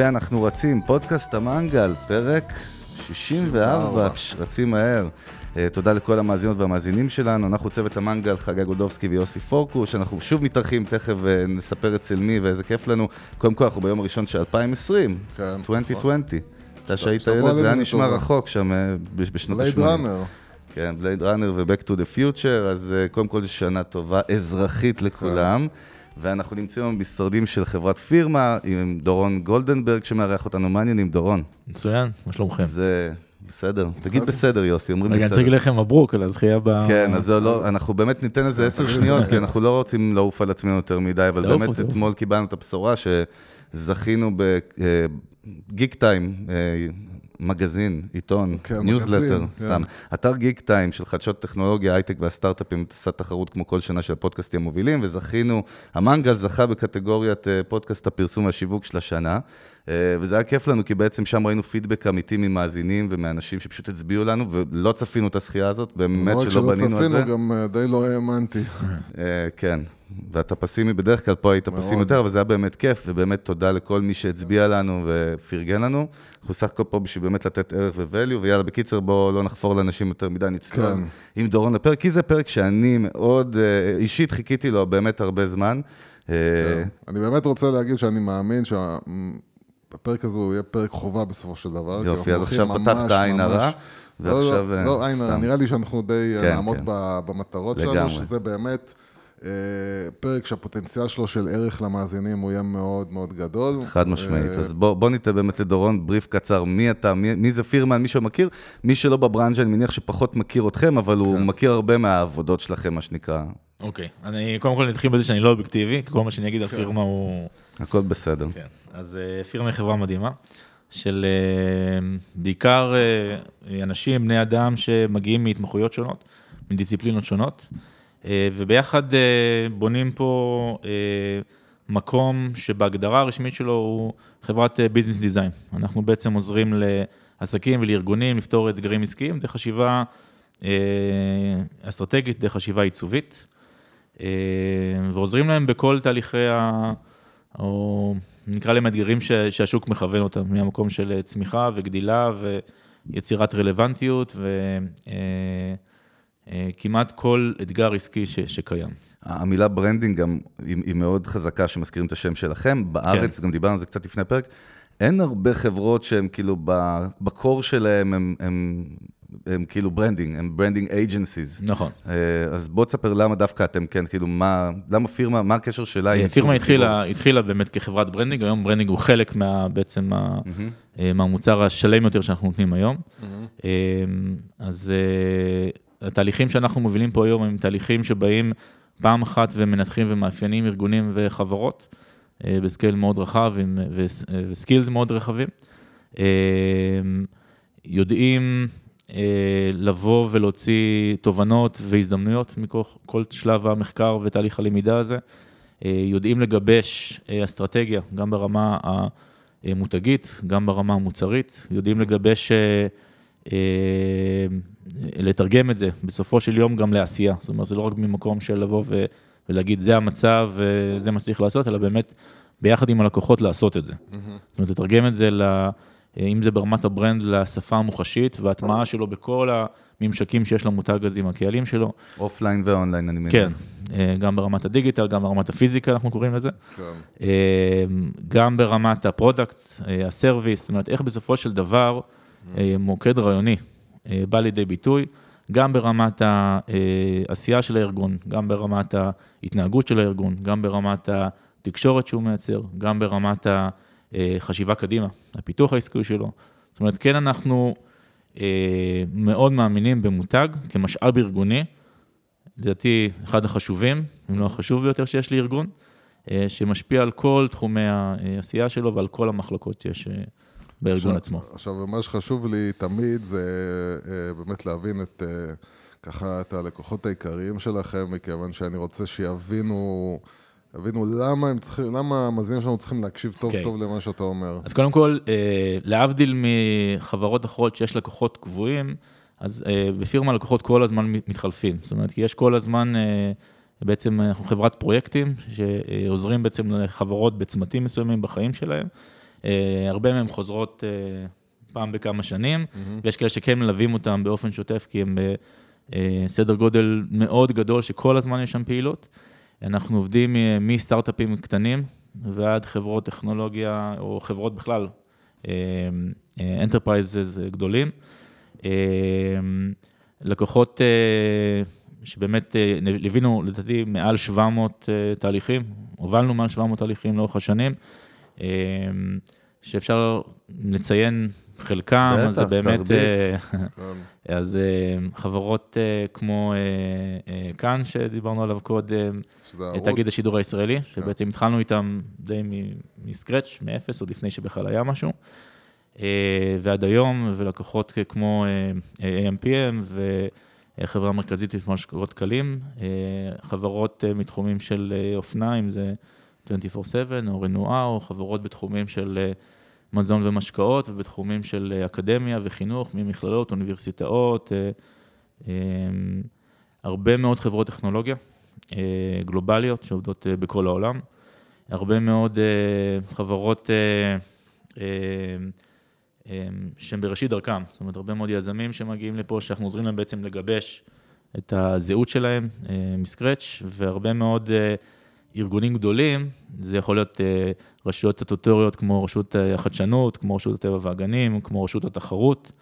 ואנחנו רצים, פודקאסט המנגל, פרק 64, פש, רצים מהר. אה, תודה לכל המאזינות והמאזינים שלנו, אנחנו צוות המנגל, חגי גודובסקי ויוסי פורקוש, אנחנו שוב מתארחים, תכף אה, נספר אצל מי ואיזה כיף לנו. קודם כל, אנחנו ביום הראשון של 2020, כן. 2020. אתה שהיית ילד, זה היה נשמע. רחוק שם אה, בשנות בלייד ה-80. ראנר. כן, בלייד ראנר ו-Back to the Future, אז uh, קודם כל שנה טובה אזרחית לכולם. ואנחנו נמצאים במשרדים של חברת פירמה, עם דורון גולדנברג שמארח אותנו, מה העניינים, דורון? מצוין, מה שלומכם? זה בסדר. תגיד בסדר, יוסי, אומרים רגע, אני צריך בסדר. להגיד לכם מברוק על הזכייה ב... כן, אז לא, אנחנו באמת ניתן לזה עשר שניות, כי אנחנו לא רוצים לעוף על עצמנו יותר מדי, אבל באמת. אתמול קיבלנו את הבשורה שזכינו בגיק טיים, מגזין, עיתון, כן, ניוזלטר, מגזין, סתם. אתר גיק טיים של חדשות טכנולוגיה, הייטק והסטארט-אפים, עשה תחרות כמו כל שנה של הפודקאסטים המובילים, וזכינו, המנגל זכה בקטגוריית אה, פודקאסט הפרסום והשיווק של השנה, וזה היה כיף לנו, כי בעצם שם ראינו פידבק אמיתי ממאזינים ומאנשים שפשוט הצביעו לנו, ולא צפינו את הזכייה הזאת, באמת לא שלא בנינו על זה. צפינו, גם אה, די לא האמנתי. אה, כן, ואתה פסימי בדרך כלל, פה היית מאוד. פסימי יותר, אבל זה היה באמת כיף, ובאמת תודה לכל מי שהצביע לנו ופרגן לנו. אנחנו סך הכל פה בשביל באמת לתת ערך ו-value, ויאללה, בקיצר, בואו לא נחפור לאנשים יותר מדי, נצטרך כן. עם דורון לפרק, כי זה פרק שאני מאוד, אה, אישית חיכיתי לו באמת הרבה זמן. אה, כן. אני באמת רוצה להגיד שאני מאמין שהפרק הזה הוא יהיה פרק חובה בסופו של דבר. יופי, אז עכשיו פתחת עין הרע, לא, ועכשיו... לא, אה, לא, עין הרע. נראה לי שאנחנו די אה, כן, נעמוד כן. במטרות לגמרי. שלנו, שזה באמת אה, פרק שהפוטנציאל שלו של ערך למאזינים הוא יהיה מאוד מאוד גדול. חד משמעית. אז בוא, בוא ניתן באמת לדורון בריף קצר, מי אתה, מי, מי זה פירמן, מי שמכיר, מי שלא בברנז'ה, אני מניח שפחות מכיר אתכם, אבל הוא כן. מכיר הרבה מהעבודות שלכם, מה שנקרא. אוקיי, אני קודם כל נתחיל בזה שאני לא אובייקטיבי, כי כל מה שאני אגיד על פירמה הוא... הכל בסדר. כן. אז אה, פירמה היא חברה מדהימה, של אה, בעיקר אה, אנשים, בני אדם שמגיעים מהתמחויות שונות, מדיסציפלינות שונות, וביחד בונים פה מקום שבהגדרה הרשמית שלו הוא חברת business design. אנחנו בעצם עוזרים לעסקים ולארגונים לפתור אתגרים עסקיים דרך חשיבה אסטרטגית, דרך חשיבה עיצובית, ועוזרים להם בכל תהליכי ה... או נקרא להם אתגרים ש- שהשוק מכוון אותם, מהמקום של צמיחה וגדילה ויצירת רלוונטיות וכמעט כל אתגר עסקי ש- שקיים. המילה branding גם היא, היא מאוד חזקה שמזכירים את השם שלכם. בארץ, כן. גם דיברנו על זה קצת לפני הפרק, אין הרבה חברות שהן כאילו ב core שלהם, הם, הם, כאילו branding, הם branding agencies. נכון. אז בוא תספר למה דווקא אתם כן, כאילו, מה, למה פירמה, מה הקשר שלה עם... אה, פירמה עיצוב התחילה, התחילה באמת כחברת branding, היום branding הוא חלק מה, בעצם מה, אה, מהמוצר השלם יותר שאנחנו נותנים היום. אה, אז אה, התהליכים שאנחנו מובילים פה היום הם תהליכים שבאים פעם אחת ומנתחים ומאפיינים ארגונים וחברות אה, בסקייל מאוד רחב אה, וסקילס מאוד רחבים. אה, יודעים אה, לבוא ולהוציא תובנות והזדמנויות מכל כל שלב המחקר ותהליך הלמידה הזה. אה, יודעים לגבש אה, אסטרטגיה, גם ברמה המותגית, גם ברמה המוצרית, יודעים לגבש, אה, אה, לתרגם את זה בסופו של יום גם לעשייה. זאת אומרת, זה לא רק ממקום של לבוא ו- ולהגיד, זה המצב וזה מה שצריך לעשות, אלא באמת ביחד עם הלקוחות לעשות את זה. זאת אומרת, לתרגם את זה, ל- אה, אם זה ברמת ה brand, לשפה המוחשית וההטמעה שלו בכל הממשקים שיש למותג הזה עם הקהלים שלו. offline ו online, אני מניח. כן, אה, גם ברמת הדיגיטל, גם ברמת הפיזיקה, אנחנו קוראים לזה. כן. אה, גם ברמת ה product, אה, ה service, זאת אומרת, איך בסופו של דבר אה, מוקד רעיוני אה, בא לידי ביטוי, גם ברמת העשייה של הארגון, גם ברמת ההתנהגות של הארגון, גם ברמת התקשורת שהוא מייצר, גם ברמת החשיבה קדימה, הפיתוח העסקי שלו. זאת אומרת, כן אנחנו אה, מאוד מאמינים במותג כמשאב ארגוני, לדעתי אחד החשובים, אם לא החשוב ביותר שיש לארגון, אה, שמשפיע על כל תחומי העשייה שלו ועל כל המחלקות שיש אה, בארגון עכשיו- עצמו. עכשיו, מה שחשוב לי תמיד זה אה, באמת להבין את, אה, ככה, את הלקוחות העיקריים שלכם, מכיוון שאני רוצה שיבינו, יבינו למה הם צריכים, למה המאזינים שלנו צריכים להקשיב טוב אוקיי. טוב למה שאתה אומר. אז קודם כל, אה, להבדיל מחברות אחרות שיש לקוחות קבועים, אז אה, בפירמה לקוחות כל הזמן מתחלפים. זאת אומרת, כי יש כל הזמן, אה, בעצם אנחנו חברת פרויקטים, שעוזרים בעצם לחברות בצמתים מסוימים בחיים שלהם, אה, הרבה מהן חוזרות אה, פעם בכמה שנים, ויש כאלה שכן מלווים אותם באופן שוטף, כי הם בסדר גודל מאוד גדול, שכל הזמן יש שם פעילות. אנחנו עובדים מסטארט-אפים קטנים ועד חברות טכנולוגיה, או חברות בכלל, enterprises גדולים. לקוחות שבאמת ליווינו, לדעתי, מעל 700 תהליכים, הובלנו מעל 700 תהליכים לאורך השנים, שאפשר לציין חלקם, בטח, אז זה באמת, תרביץ. כן. אז כמו כמו כאן, שדיברנו עליו קודם. תאגיד השידור הישראלי, שבעצם התחלנו איתם די מסקרץ', מאפס, עוד לפני שבכלל היה משהו. אה, ועד היום, ולקוחות כמו אה, AMPM וחברה מרכזית למשקאות קלים, אה, חברות אה, מתחומים של אה, אופנה, אם זה 24/7 או רנועה, או חברות בתחומים של אה, מזון ומשקאות, ובתחומים של אה, אקדמיה וחינוך, ממכללות, אוניברסיטאות, אה, אה, הרבה מאוד חברות טכנולוגיה אה, גלובליות שעובדות בכל העולם, הרבה מאוד חברות אה, שהן בראשית דרכם, זאת אומרת, הרבה מאוד יזמים שמגיעים לפה, שאנחנו עוזרים להם בעצם לגבש את הזהות שלהם מסקרץ', והרבה מאוד ארגונים גדולים, זה יכול להיות אה, רשויות סטטוטוריות כמו רשות אה, החדשנות, כמו רשות הטבע והגנים, כמו רשות התחרות,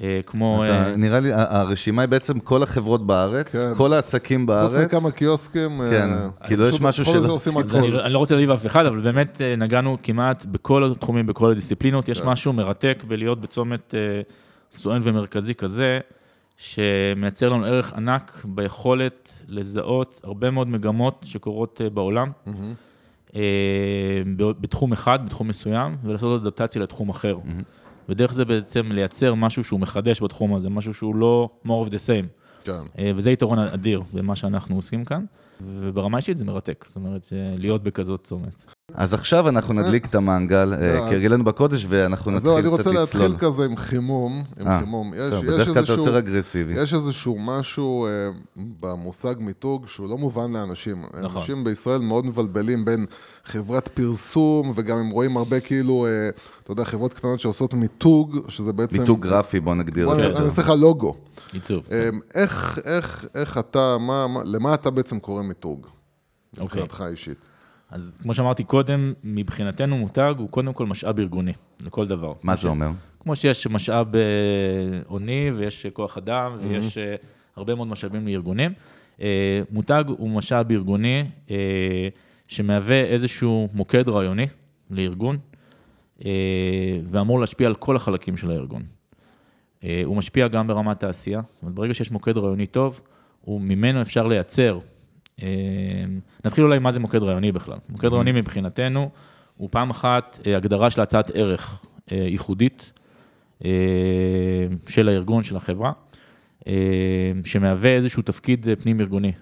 אה, כמו... אתה, אה, נראה לי, הרשימה היא בעצם כל החברות בארץ, כן. כל העסקים חוץ בארץ. מכמה קיוסקים. כן, כאילו, יש משהו של- אני. אני לא רוצה להעליב אף אחד, אבל באמת נגענו כמעט בכל התחומים, בכל הדיסציפלינות. יש כן. משהו מרתק בלהיות בצומת סואן ומרכזי כזה, שמייצר לנו ערך ענק ביכולת לזהות הרבה מאוד מגמות שקורות בעולם, מהמם. אה, בתחום אחד, בתחום מסוים, ולעשות אדפטציה לתחום אחר. ודרך זה בעצם לייצר משהו שהוא מחדש בתחום הזה, משהו שהוא לא more of the same. כן. אה, וזה יתרון אדיר במה שאנחנו עושים כאן, וברמה אישית זה מרתק, זאת אומרת, להיות בכזאת צומת. אז עכשיו אנחנו נדליק את המנגל, אה, אז- כהרגלנו בקודש, ואנחנו אז זהו, נתחיל אני קצת רוצה לצלול. להתחיל כזה עם חימום. עם אה, חימום. בדרך כלל אתה יותר אגרסיבי. יש איזשהו משהו אה, במושג מיתוג שהוא לא מובן לאנשים. נכון. אנשים בישראל מאוד מבלבלים בין חברת פרסום, וגם הם רואים הרבה כאילו, אה, אתה יודע, חברות קטנות שעושות מיתוג, שזה בעצם... מיתוג גרפי, בוא נגדיר את אני זה. אני אעשה לך לוגו. עיצוב. אה, איך, איך, איך אתה, מה, מה, למה אתה בעצם קורא מיתוג? אוקיי. מבחינתך האישית. אז כמו שאמרתי קודם, מבחינתנו מותג הוא קודם כל משאב ארגוני, לכל דבר. מה זה אומר? כמו שיש משאב אה, הוני ויש כוח אדם ויש אה, הרבה מאוד משאבים לארגונים, אה, מותג הוא משאב ארגוני אה, שמהווה איזשהו מוקד רעיוני לארגון אה, ואמור להשפיע על כל החלקים של הארגון. אה, הוא משפיע גם ברמת העשייה, זאת אומרת, ברגע שיש מוקד רעיוני טוב, הוא, ממנו אפשר לייצר. אה, נתחיל אולי מה זה מוקד רעיוני בכלל. מוקד רעיוני מבחינתנו הוא פעם אחת אה, הגדרה של הצעת ערך אה, ייחודית אה, של הארגון, של החברה, שמהווה איזשהו תפקיד פנים-ארגוני,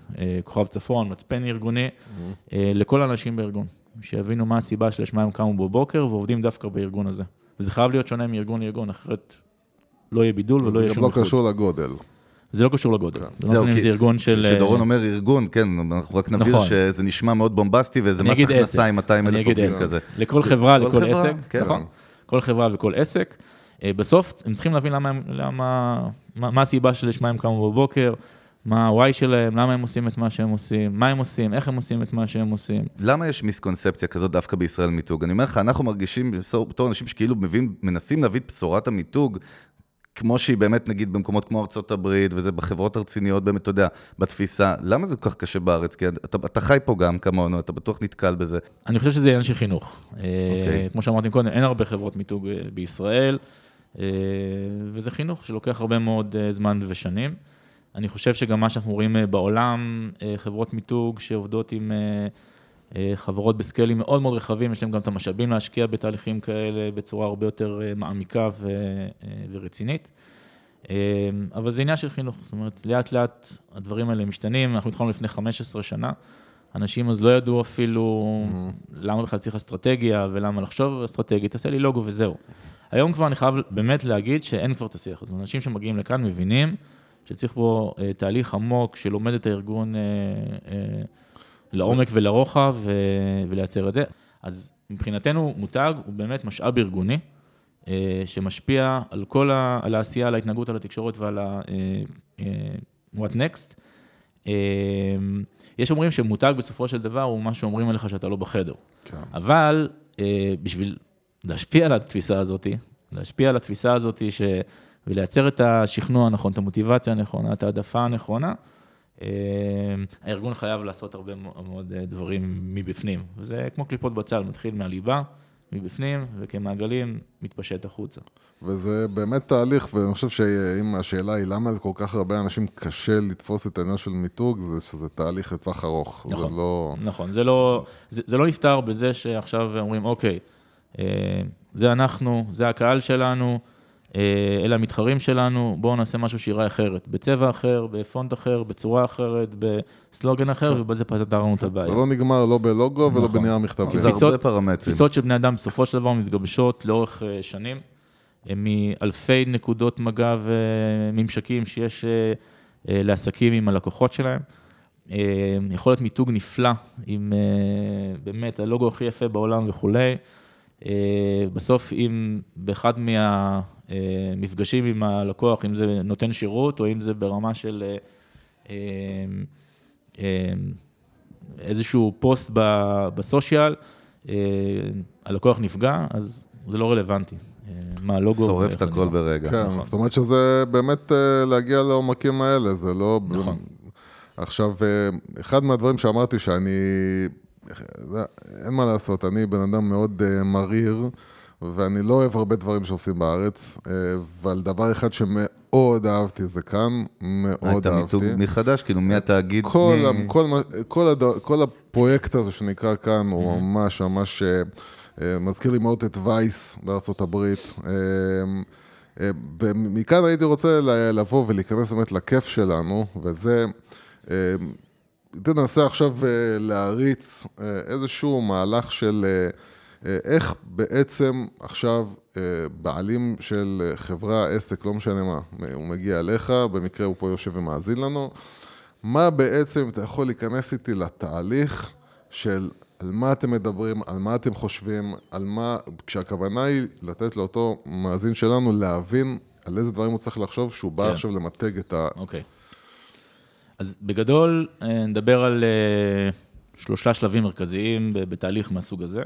כוכב צפון, מצפן ארגוני, אה, לכל האנשים בארגון, שיבינו מה הסיבה שלשמה הם קמו בבוקר ועובדים דווקא בארגון הזה. וזה חייב להיות שונה מארגון לארגון, אחרת לא יהיה בידול ולא זה יהיה גם שום לא ייחוד. קשור לגודל. זה לא קשור לגודל. זה לא זהו, כי זה ארגון של... כשדורון אומר ארגון, כן, אנחנו רק נבהיר נכון. שזה נשמע מאוד בומבסטי, ואיזה אני מס הכנסה. עם 200 אני אלף עובדים. כזה. לכל חברה, כל לכל עסק, כן. נכון? כל חברה וכל עסק. אה, בסוף הם צריכים להבין למה, מה, מה הסיבה שלשמה הם קמו בבוקר, מה ה-why שלהם, למה הם עושים את מה שהם עושים, מה הם עושים, איך הם עושים את מה שהם עושים. למה יש מיסקונספציה כזאת דווקא בישראל מיתוג? אני אומר לך, אנחנו מרגישים בתור אנשים שכאילו מביאים, מנסים להביא את בשורת המיתוג, כמו שהיא באמת, נגיד, במקומות כמו הברית, וזה בחברות הרציניות, באמת, אתה יודע, בתפיסה. למה זה כל כך קשה בארץ? כי אתה, אתה חי פה גם כמונו, אתה בטוח נתקל בזה. אני חושב שזה עניין של חינוך. אוקיי. אה, כמו שאמרתי קודם, אין הרבה חברות מיתוג אה, בישראל, אה, וזה חינוך שלוקח הרבה מאוד זמן ושנים. אני חושב שגם מה שאנחנו רואים בעולם, חברות מיתוג שעובדות עם חברות בסקיילים מאוד מאוד רחבים, יש להם גם את המשאבים להשקיע בתהליכים כאלה בצורה הרבה יותר אה, מעמיקה ו- אה, ורצינית. אה, אבל זה עניין של חינוך, זאת אומרת, לאט לאט הדברים האלה משתנים, אנחנו התחלנו לפני 15 שנה, אנשים אז לא ידעו אפילו למה בכלל צריך אסטרטגיה ולמה לחשוב אסטרטגית, תעשה לי לוגו וזהו. היום כבר אני חייב באמת להגיד שאין כבר את השיח הזה, אנשים שמגיעים לכאן מבינים שצריך פה אה, תהליך עמוק שלומד את הארגון אה, אה, לעומק ולרוחב ו- ולייצר את זה. אז מבחינתנו מותג הוא באמת משאב ארגוני, אה, שמשפיע על כל ה... על העשייה, על ההתנהגות, על התקשורת ועל ה... אה, אה, what next. אה, יש אומרים שמותג בסופו של דבר הוא מה שאומרים עליך שאתה לא בחדר. כן. אבל אה, בשביל להשפיע על התפיסה הזאת, להשפיע על התפיסה הזאת ש... ולייצר את השכנוע הנכון, את המוטיבציה הנכונה, את העדפה הנכונה, אה, הארגון חייב לעשות הרבה מאוד אה, דברים מבפנים. וזה כמו קליפות בצל, מתחיל מהליבה, מבפנים, וכמעגלים מתפשט החוצה. וזה באמת תהליך, ואני חושב שאם השאלה היא למה לכל כך הרבה אנשים קשה לתפוס את העניין של מיתוג, זה שזה תהליך לטווח ארוך. נכון. זה לא... נכון, זה לא, זה, זה לא נפתר בזה שעכשיו אומרים, אוקיי, אה, זה אנחנו, זה הקהל שלנו, אה, אלה המתחרים שלנו, בואו נעשה משהו שיראה אחרת, בצבע אחר, בפונט אחר, בצורה אחרת, בסלוגן אחר, ובזה פתרנו את הבעיה. זה לא נגמר לא בלוגו ולא נכון. בנייר מכתבים. זה הרבה פרמטרים. תפיסות של בני אדם בסופו של דבר מתגבשות לאורך אה, שנים, אה, מאלפי נקודות מגע וממשקים שיש אה, אה, לעסקים עם הלקוחות שלהם. אה, יכול להיות מיתוג נפלא, עם אה, באמת הלוגו הכי יפה בעולם וכולי. אה, בסוף, אם באחד מהמפגשים עם הלקוח, אם זה נותן שירות, או אם זה ברמה של אה, אה, איזשהו פוסט בסושיאל, הלקוח נפגע, אז זה לא רלוונטי. מה הלוגו? שורף את הכל. ברגע. כן, נכון. זאת אומרת שזה באמת להגיע לעומקים האלה, זה לא... נכון. עכשיו, אחד מהדברים שאמרתי שאני... אין מה לעשות, אני בן אדם מאוד אה, מריר, ואני לא אוהב הרבה דברים שעושים בארץ, אה, אבל דבר אחד שמאוד אהבתי זה כאן, מאוד את המיתוג אהבתי. מחדש, כאילו מי התאגיד? כל, מי- ה- כל, מה- כל, הד... כל הפרויקט הזה שנקרא כאן הוא ממש ממש אה, אה, מזכיר לי מאוד את וייס בארצות הברית. אה, אה, ומכאן הייתי רוצה לבוא ולהיכנס באמת לכיף שלנו, וזה, אה, תנסה עכשיו אה, להריץ אה, איזשהו מהלך של אה, איך בעצם עכשיו בעלים של חברה, עסק, לא משנה מה, הוא מגיע אליך, במקרה הוא פה יושב ומאזין לנו, מה בעצם אתה יכול להיכנס איתי לתהליך של על מה אתם מדברים, על מה אתם חושבים, על מה, כשהכוונה היא לתת לאותו מאזין שלנו להבין על איזה דברים הוא צריך לחשוב, שהוא בא כן. עכשיו למתג את ה... אוקיי. אז בגדול, אה, נדבר על אה, שלושה שלבים מרכזיים בתהליך מהסוג הזה.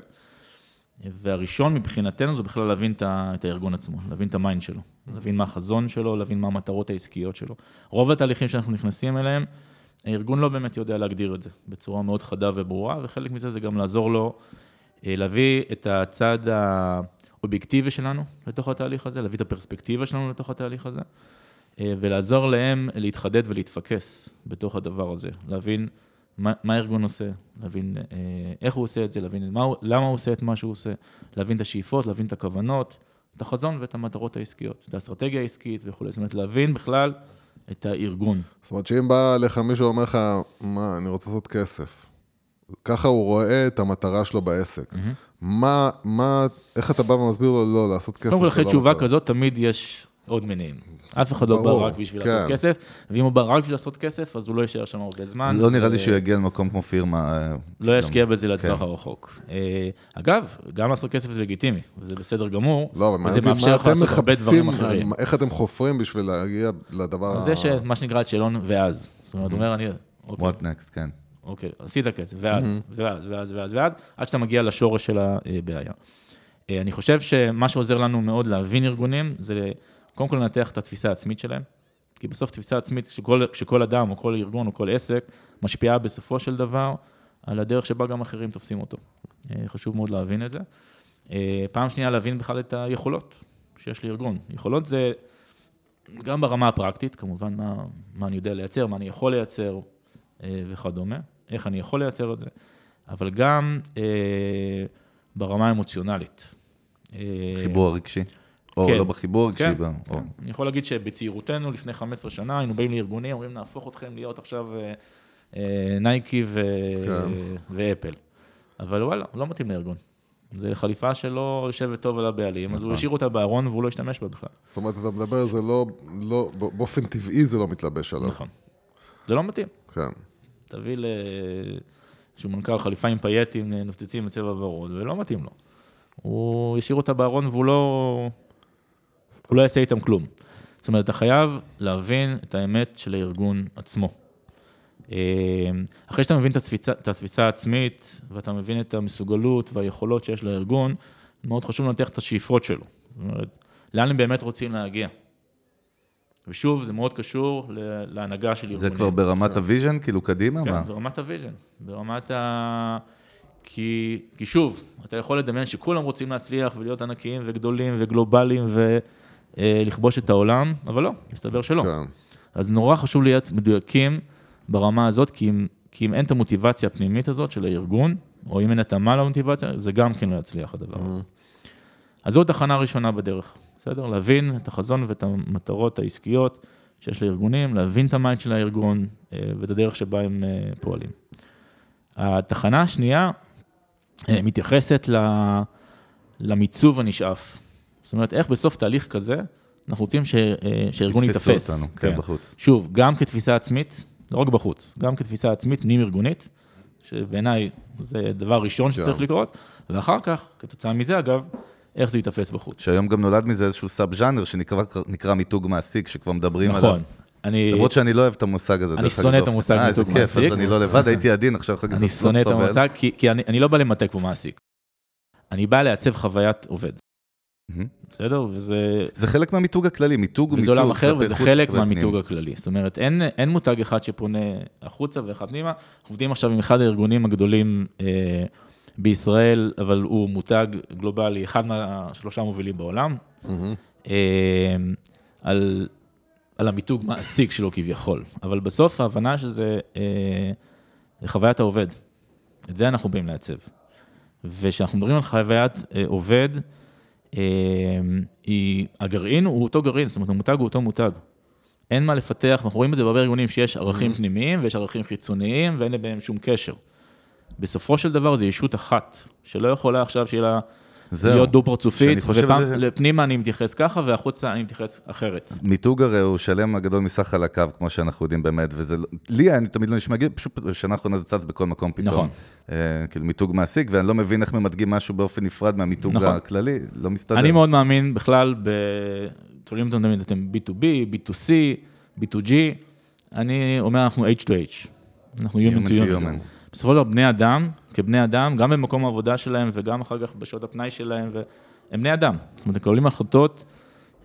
והראשון מבחינתנו זה בכלל להבין את הארגון עצמו, להבין את ה mind שלו, להבין מה החזון שלו, להבין מה המטרות העסקיות שלו. רוב התהליכים שאנחנו נכנסים אליהם, הארגון לא באמת יודע להגדיר את זה בצורה מאוד חדה וברורה, וחלק מזה זה גם לעזור לו אה, להביא את הצד האובייקטיבי שלנו לתוך התהליך הזה, להביא את הפרספקטיבה שלנו לתוך התהליך הזה, ולעזור להם להתחדד ולהתפקס בתוך הדבר הזה, להבין מה, מה הארגון עושה, להבין אה, איך הוא עושה את זה, להבין מה, למה הוא עושה את מה שהוא עושה, להבין את השאיפות, להבין את הכוונות, את החזון ואת המטרות העסקיות, את האסטרטגיה העסקית וכולי, זאת אומרת להבין בכלל את הארגון. זאת אומרת שאם בא אליך מישהו ואומר לך, מה, אני רוצה לעשות כסף. ככה הוא רואה את המטרה שלו בעסק. מה, מה, איך אתה בא ומסביר לו לא, לעשות כסף? קודם כל, אחרי לא תשובה. כזאת, תמיד יש עוד מניעים. אף אחד לא ברור, בא רק בשביל כן. לעשות כסף, ואם הוא בא רק בשביל לעשות כסף, אז הוא לא יישאר שם הרבה זמן. לא נראה לי שהוא יגיע למקום כמו פירמה. אה, לא ישקיע גם- בזה לטווח כן. הרחוק. אה, אגב, גם לעשות כסף זה לגיטימי, וזה בסדר גמור, לא, אבל וזה מאפשר לך לעשות הרבה דברים אחרים. איך אתם חופרים בשביל להגיע לדבר יש אה, מה שנקרא את שאלון ואז. זאת אומרת, הוא אומר, אני... אוקיי, What next, כן. אוקיי, עשית כסף, ואז, ואז, ואז, ואז, ואז, עד שאתה מגיע לשורש של הבעיה. אה, אני חושב שמה שעוזר לנו מאוד להבין ארגונים, זה קודם כל לנתח את התפיסה העצמית שלהם, כי בסוף תפיסה עצמית שכל, שכל אדם או כל ארגון או כל עסק משפיעה בסופו של דבר על הדרך שבה גם אחרים תופסים אותו. אה, חשוב מאוד להבין את זה. אה, פעם שנייה, להבין בכלל את היכולות שיש לארגון. יכולות זה גם ברמה הפרקטית, כמובן, מה, מה אני יודע לייצר, מה אני יכול לייצר אה, וכדומה, איך אני יכול לייצר את זה, אבל גם ברמה האמוציונלית. חיבור הרגשי. או כן. לא בחיבור הרגשי, כן, ב- או- כן. אני יכול להגיד שבצעירותנו, לפני 15 שנה, היינו באים לארגונים, אומרים, נהפוך אתכם להיות עכשיו אה, אה, נייקי ו... כן. ואפל. אבל וואלה, לא מתאים לארגון. זו חליפה שלא יושבת טוב על הבעלים, אז הוא נכון. השאיר אותה בארון והוא לא השתמש בה בכלל. זאת אומרת, אתה מדבר זה לא, לא, באופן טבעי זה לא מתלבש עליו. נכון. זה לא מתאים. כן. תביא ל... שהוא מנכ"ל חליפה עם פייטים, נפצצים בצבע ורוד, ולא מתאים לו. הוא ישאיר אותה בארון והוא לא, הוא לא יעשה איתם כלום. זאת אומרת, אתה חייב להבין את האמת של הארגון עצמו. אה, אחרי שאתה מבין את התפיסה, את התפיסה העצמית, ואתה מבין את המסוגלות והיכולות שיש לארגון, מאוד חשוב לנתח את השאיפות שלו. זאת אומרת, לאן הם באמת רוצים להגיע. ושוב, זה מאוד קשור להנהגה של ארגונים. זה כבר ברמת ה vision, כאילו קדימה? כן, מה? ברמת ה vision, ברמת ה... כי, כי שוב, אתה יכול לדמיין שכולם רוצים להצליח ולהיות ענקיים וגדולים וגלובליים ולכבוש את העולם, אבל לא, מסתבר שלא. כן. אז נורא חשוב להיות מדויקים ברמה הזאת, כי אם, כי אם אין את המוטיבציה הפנימית הזאת של הארגון, או אם אין התאמה למוטיבציה, זה גם כן לא יצליח הדבר הזה. אז זו תחנה ראשונה בדרך, בסדר? להבין את החזון ואת המטרות העסקיות שיש לארגונים, להבין את ה mind של הארגון אה, ואת הדרך שבה הם אה, פועלים. התחנה השנייה אה, מתייחסת למיצוב הנשאף. זאת אומרת, איך בסוף תהליך כזה, אנחנו רוצים ש- אה, שהארגון יתפסו ייתפס. אותנו, כן, בחוץ. שוב, גם כתפיסה עצמית, לא רק בחוץ, גם כתפיסה עצמית פנים-ארגונית, שבעיניי זה דבר ראשון שצריך כן. לקרות, ואחר כך, כתוצאה מזה אגב, איך זה ייתפס בחוץ. שהיום גם נולד מזה איזשהו סאב-ז'אנר שנקרא נקרא מיתוג מעסיק, שכבר מדברים עליו. נכון. אני, למרות שאני לא אוהב את המושג הזה. אני שונא. את המושג אה, איזה מיתוג כיף, מעסיק. אז אני לא לבד, הייתי עדין, עכשיו אחר כך אני שונא את. המושג, כי, כי אני, אני לא בא למתג פה מעסיק. אני בא לעצב חוויית עובד. בסדר? וזה, זה חלק מהמיתוג הכללי, מיתוג הוא וזה מיתוג. עולם אחר, וזה חלק מהמיתוג. הכללי. זאת אומרת, אין, אין מותג אחד שפונה החוצה ואחד פנימה. אנחנו עובדים עכשיו עם אחד הארגונים הגדולים אה, בישראל, אבל הוא מותג גלובלי, אחד מהשלושה המובילים בעולם, מהמם. אה, על, על המיתוג מעסיק שלו כביכול. אבל בסוף ההבנה שזה אה, חוויית העובד. את זה אנחנו באים לעצב. וכשאנחנו מדברים על חוויית אה, עובד, היא, הגרעין הוא אותו גרעין, זאת אומרת, המותג הוא אותו מותג. אין מה לפתח, אנחנו רואים את זה בהרבה ארגונים שיש ערכים פנימיים ויש ערכים חיצוניים ואין ביניהם שום קשר. בסופו של דבר זו ישות אחת, שלא יכולה עכשיו שיהיה לה זהו. להיות דו-פרצופית, על זה- אני מתייחס ככה והחוצה אני מתייחס אחרת. מיתוג הרי הוא שלם הגדול מסך חלקיו, כמו שאנחנו יודעים באמת, וזה, לא- לי אני תמיד לא נשמע, פשוט בשנה האחרונה זה צץ בכל מקום פתאום. נכון. אה, כאילו מיתוג מעסיק, ואני לא מבין איך ממתגים משהו באופן נפרד מהמיתוג נכון. הכללי, לא מסתדר. אני מאוד מאמין בכלל ב... תולים אותם תמיד, אתם B2B, B2C, B2G, אני אומר, אנחנו H2H. אנחנו Human to Human. בסופו של דבר, בני אדם, כבני אדם, גם במקום העבודה שלהם וגם אחר כך בשעות הפנאי שלהם, הם בני אדם. זאת אומרת, הם מקבלים החלטות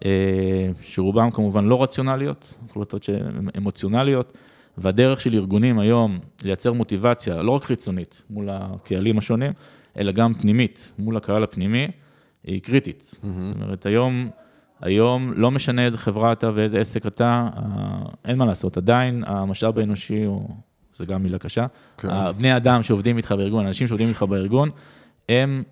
אה, שרובם כמובן לא רציונליות, החלטות שהן אמוציונליות, והדרך של ארגונים היום לייצר מוטיבציה, לא רק חיצונית מול הקהלים השונים, אלא גם פנימית מול הקהל הפנימי, היא קריטית. זאת אומרת, היום, היום לא משנה איזה חברה אתה ואיזה עסק אתה, אה, אין מה לעשות, עדיין המשאב האנושי הוא, זה גם מילה קשה, כן. הבני אדם שעובדים איתך בארגון, אנשים שעובדים איתך בארגון, הם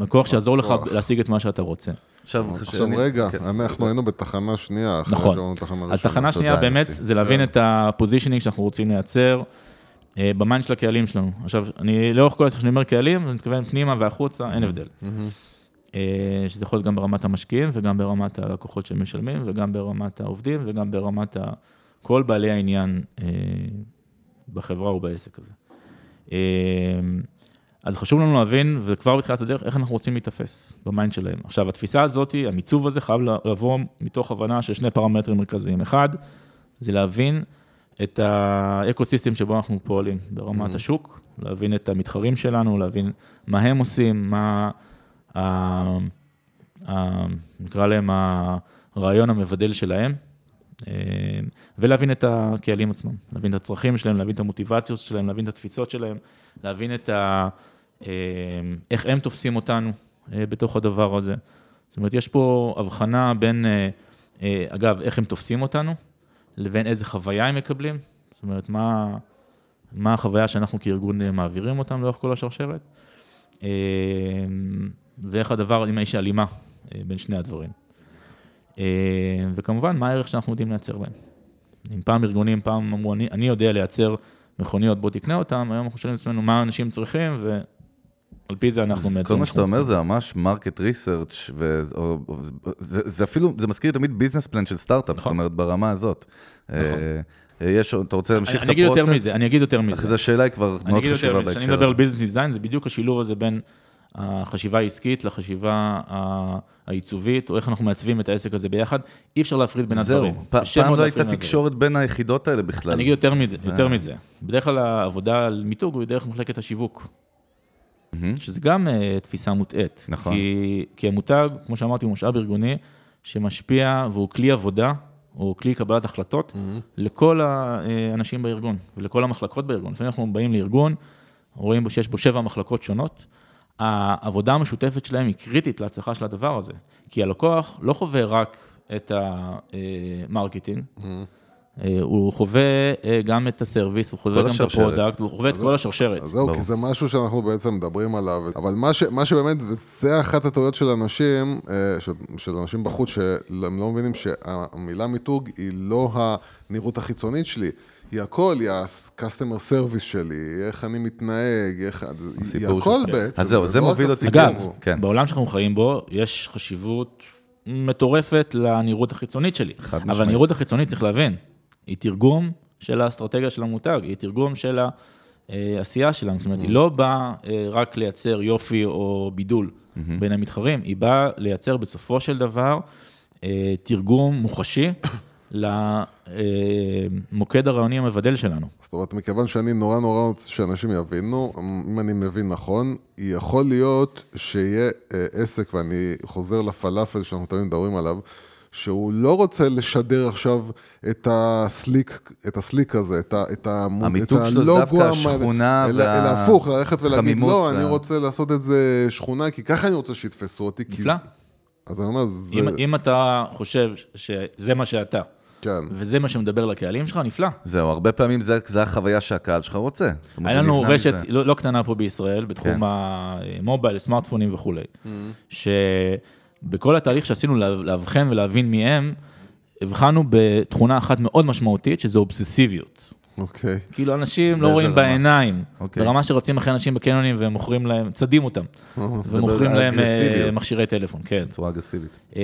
הכוח שיעזור לך. להשיג את מה שאתה רוצה. עכשיו, עכשיו שאני- רגע, כן. אנחנו היינו בתחנה שנייה, נכון. אז תחנה שנייה. באמת. זה להבין כן. את ה positioning שאנחנו רוצים לייצר אה, ב mind של הקהלים שלנו. עכשיו, אני לאורך כל העסק כשאני אומר קהלים, אני מתכוון פנימה והחוצה, אין הבדל. אה, שזה יכול להיות גם ברמת המשקיעים וגם ברמת הלקוחות שמשלמים וגם ברמת העובדים וגם ברמת ה- כל בעלי העניין אה, בחברה ובעסק הזה. אה, אז חשוב לנו להבין, וכבר בתחילת הדרך, איך אנחנו רוצים להיתפס ב mind שלהם. עכשיו, התפיסה הזאת, המיצוב הזה חייב לבוא מתוך הבנה של שני פרמטרים מרכזיים. אחד, זה להבין את האקו-סיסטם שבו אנחנו פועלים ברמת השוק, להבין את המתחרים שלנו, להבין מה הם עושים, מה, ה- ה- נקרא להם הרעיון המבדל שלהם, ולהבין את הקהלים עצמם, להבין את הצרכים שלהם, להבין את המוטיבציות שלהם, להבין את התפיסות שלהם, להבין את ה... אה, איך הם תופסים אותנו אה, בתוך הדבר הזה. זאת אומרת, יש פה הבחנה בין, אה, אה, אגב, איך הם תופסים אותנו, לבין איזה חוויה הם מקבלים. זאת אומרת, מה, מה החוויה שאנחנו כארגון אה, מעבירים אותם לאורך כל השרשרת, אה, ואיך הדבר, אם יש הלימה אה, בין שני הדברים. אה, וכמובן, מה הערך שאנחנו יודעים לייצר להם. אם פעם ארגונים, פעם אמרו, אני, אני יודע לייצר מכוניות, בוא תקנה אותן, היום אנחנו שואלים את עצמנו מה אנשים צריכים, ועל פי זה אנחנו מייצרים. כל מה שאתה אומר. זה ממש market research וזה זה אפילו, זה מזכיר תמיד business plan של סטארט-אפ, זאת נכון. אומרת, ברמה הזאת. אה, אה, יש, אתה רוצה להמשיך את אני אגיד יותר ה process? מזה, אני אגיד יותר מזה. אחרי זה השאלה היא כבר אני מאוד חשובה בהקשר מדבר על. business design, זה בדיוק השילוב הזה בין החשיבה העסקית לחשיבה העיצובית, או איך אנחנו מעצבים את העסק הזה ביחד. אי אפשר להפריד בין הדברים. זהו, פ- קשה פעם לא הייתה בין הדברים. תקשורת בין היחידות האלה בכלל. אני אגיד יותר מזה, זה- יותר מזה. בדרך כלל העבודה על מיתוג הוא דרך מחלקת השיווק, מהמם. שזה גם אה, תפיסה מוטעית. נכון. כי, כי המותג, כמו שאמרתי, הוא משאב ארגוני שמשפיע והוא כלי עבודה, או כלי קבלת החלטות, לכל האנשים בארגון ולכל המחלקות בארגון. לפעמים אנחנו באים לארגון, רואים בו שיש בו שבע מחלקות שונות, העבודה המשותפת שלהם היא קריטית להצלחה של הדבר הזה. כי הלקוח לא חווה רק את ה marketing, אה, הוא חווה אה, גם את ה service, הוא חווה גם את השרשרת. ה product, הוא חווה את כל השרשרת. אז זהו, ברור. כי זה משהו שאנחנו בעצם מדברים עליו, אבל מה, ש, מה שבאמת, וזה אחת הטעויות של אנשים, אה, של, של אנשים בחוץ, שהם לא מבינים שהמילה מיתוג היא לא הנראות החיצונית שלי, היא הכל, היא ה customer service שלי, איך אני מתנהג, איך, היא הכל שלך. בעצם. אז זהו, זה רק מוביל אותי. אגב, כן. בעולם שאנחנו חיים בו, יש חשיבות מטורפת לנראות החיצונית שלי. חד אבל משמעית. הנראות החיצונית, צריך להבין, היא תרגום של האסטרטגיה של המותג, היא תרגום של העשייה שלנו. זאת אומרת, היא לא באה אה, רק לייצר יופי או בידול בין המתחרים, היא באה לייצר בסופו של דבר אה, תרגום מוחשי למוקד הרעיוני המבדל שלנו. זאת אומרת, מכיוון שאני נורא נורא רוצה שאנשים יבינו, אם אני מבין נכון, יכול להיות שיהיה אה, עסק, ואני חוזר לפלאפל שאנחנו תמיד מדברים עליו, שהוא לא רוצה לשדר עכשיו את הסליק, את הסליק הזה, את, ה, את, המ- המיתוג את שלו זה הלוגו דווקא המ- השכונה אלא, וה- אלא הפוך, ללכת ולהגיד, לא, וה- אני רוצה לעשות את זה שכונה, כי ככה אני רוצה שיתפסו אותי. נפלא. אז אני אומר, זה... אם, אם אתה חושב שזה מה שאתה, כן. וזה מה שמדבר לקהלים שלך, נפלא. זהו, הרבה פעמים זה, זה החוויה שהקהל שלך רוצה. היה לנו רשת. לא, לא קטנה פה בישראל, בתחום כן. המובייל, סמארטפונים וכולי, שבכל התהליך שעשינו לאבחן ולהבין מי הם, הבחנו בתכונה אחת מאוד משמעותית, שזו אובססיביות. אוקיי. כאילו אנשים לא רואים רמה? בעיניים, אוקיי. ברמה שרצים אחרי אנשים בקניונים והם מוכרים להם, צדים אותם, ומוכרים על להם אה, אגרסיביות. מכשירי טלפון, כן. בצורה אגרסיבית. אה,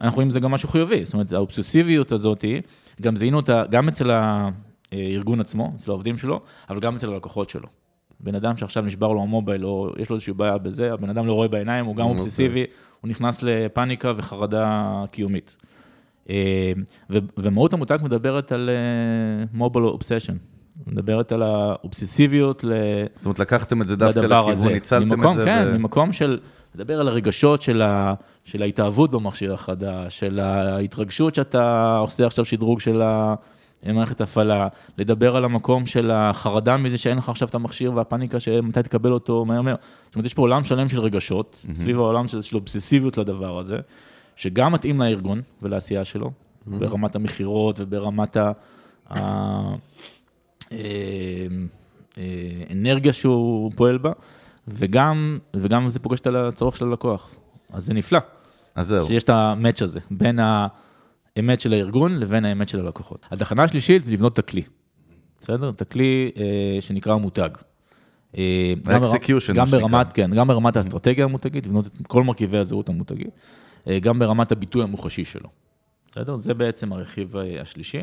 אנחנו רואים בזה גם משהו חיובי, זאת אומרת, האובססיביות הזאת, גם זיהינו אותה גם אצל הארגון עצמו, אצל העובדים שלו, אבל גם אצל הלקוחות שלו. בן אדם שעכשיו נשבר לו המובייל, או יש לו איזושהי בעיה בזה, הבן אדם לא רואה בעיניים, הוא גם אוקיי. אובססיבי, הוא נכנס לפאניקה וחרדה קיומית. אה, ומהות המותג מדברת על מובייל אובסשן, מדברת על האובססיביות ל... זאת אומרת, לקחתם את זה דווקא לדבר לכיוון, הזה. ניצלתם ממקום, את זה. כן, ו- ממקום של, לדבר על הרגשות של, ה, של ההתאהבות במכשיר החדש, של ההתרגשות שאתה עושה עכשיו שדרוג של המערכת הפעלה, לדבר על המקום של החרדה מזה שאין לך עכשיו את המכשיר והפאניקה שמתי תקבל אותו מהר מהר. זאת אומרת, יש פה עולם שלם של רגשות, סביב העולם של, של אובססיביות לדבר הזה, שגם מתאים לארגון ולעשייה שלו, ברמת המכירות וברמת ה... ה- אה, שהוא פועל בה, וגם, וגם זה פוגש את הצורך של הלקוח. אז זה נפלא, אז זהו. שיש את המאץ' הזה, בין האמת של הארגון לבין האמת של הלקוחות. התחנה השלישית זה לבנות את הכלי, בסדר? את הכלי אה, שנקרא מותג. אה, גם מה שנקרא. כן, גם ברמת האסטרטגיה המותגית, לבנות את כל מרכיבי הזהות המותגית, אה, גם ברמת הביטוי המוחשי שלו. בסדר? זה בעצם הרכיב אה, השלישי.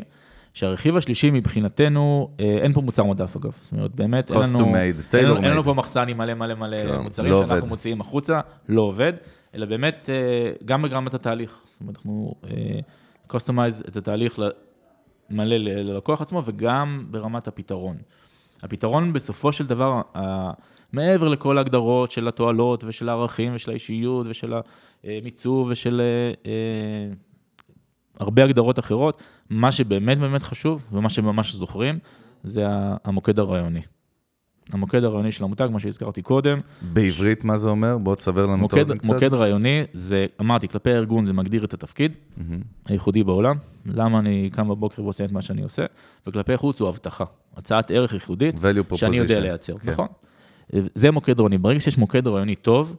שהרכיב השלישי מבחינתנו, אה, אין פה מוצר מדף אגב, זאת אומרת באמת אין לנו, made, אין, לנו- אין לנו. פה מחסן עם מלא מלא מלא כן, מוצרים לא שאנחנו עובד. מוציאים החוצה, לא עובד, אלא באמת אה, גם ברמת התהליך, זאת אומרת אנחנו customize את התהליך מלא ללקוח עצמו וגם ברמת הפתרון. הפתרון בסופו של דבר, מעבר לכל ההגדרות של התועלות ושל הערכים ושל האישיות ושל המיצוב ושל אה, אה, הרבה הגדרות אחרות, מה שבאמת באמת חשוב ומה שממש זוכרים, זה המוקד הרעיוני. המוקד הרעיוני של המותג, מה שהזכרתי קודם, בעברית, מה זה אומר? בוא תסבר לנו את מוקד, האוזן קצת. מוקד רעיוני, זה, אמרתי, כלפי הארגון זה מגדיר את התפקיד הייחודי בעולם, למה אני קם בבוקר ועושה את מה שאני עושה, וכלפי חוץ הוא הבטחה, הצעת ערך ייחודית, שאני יודע. לייצר, כן. נכון? זה מוקד רעיוני, ברגע שיש מוקד רעיוני טוב,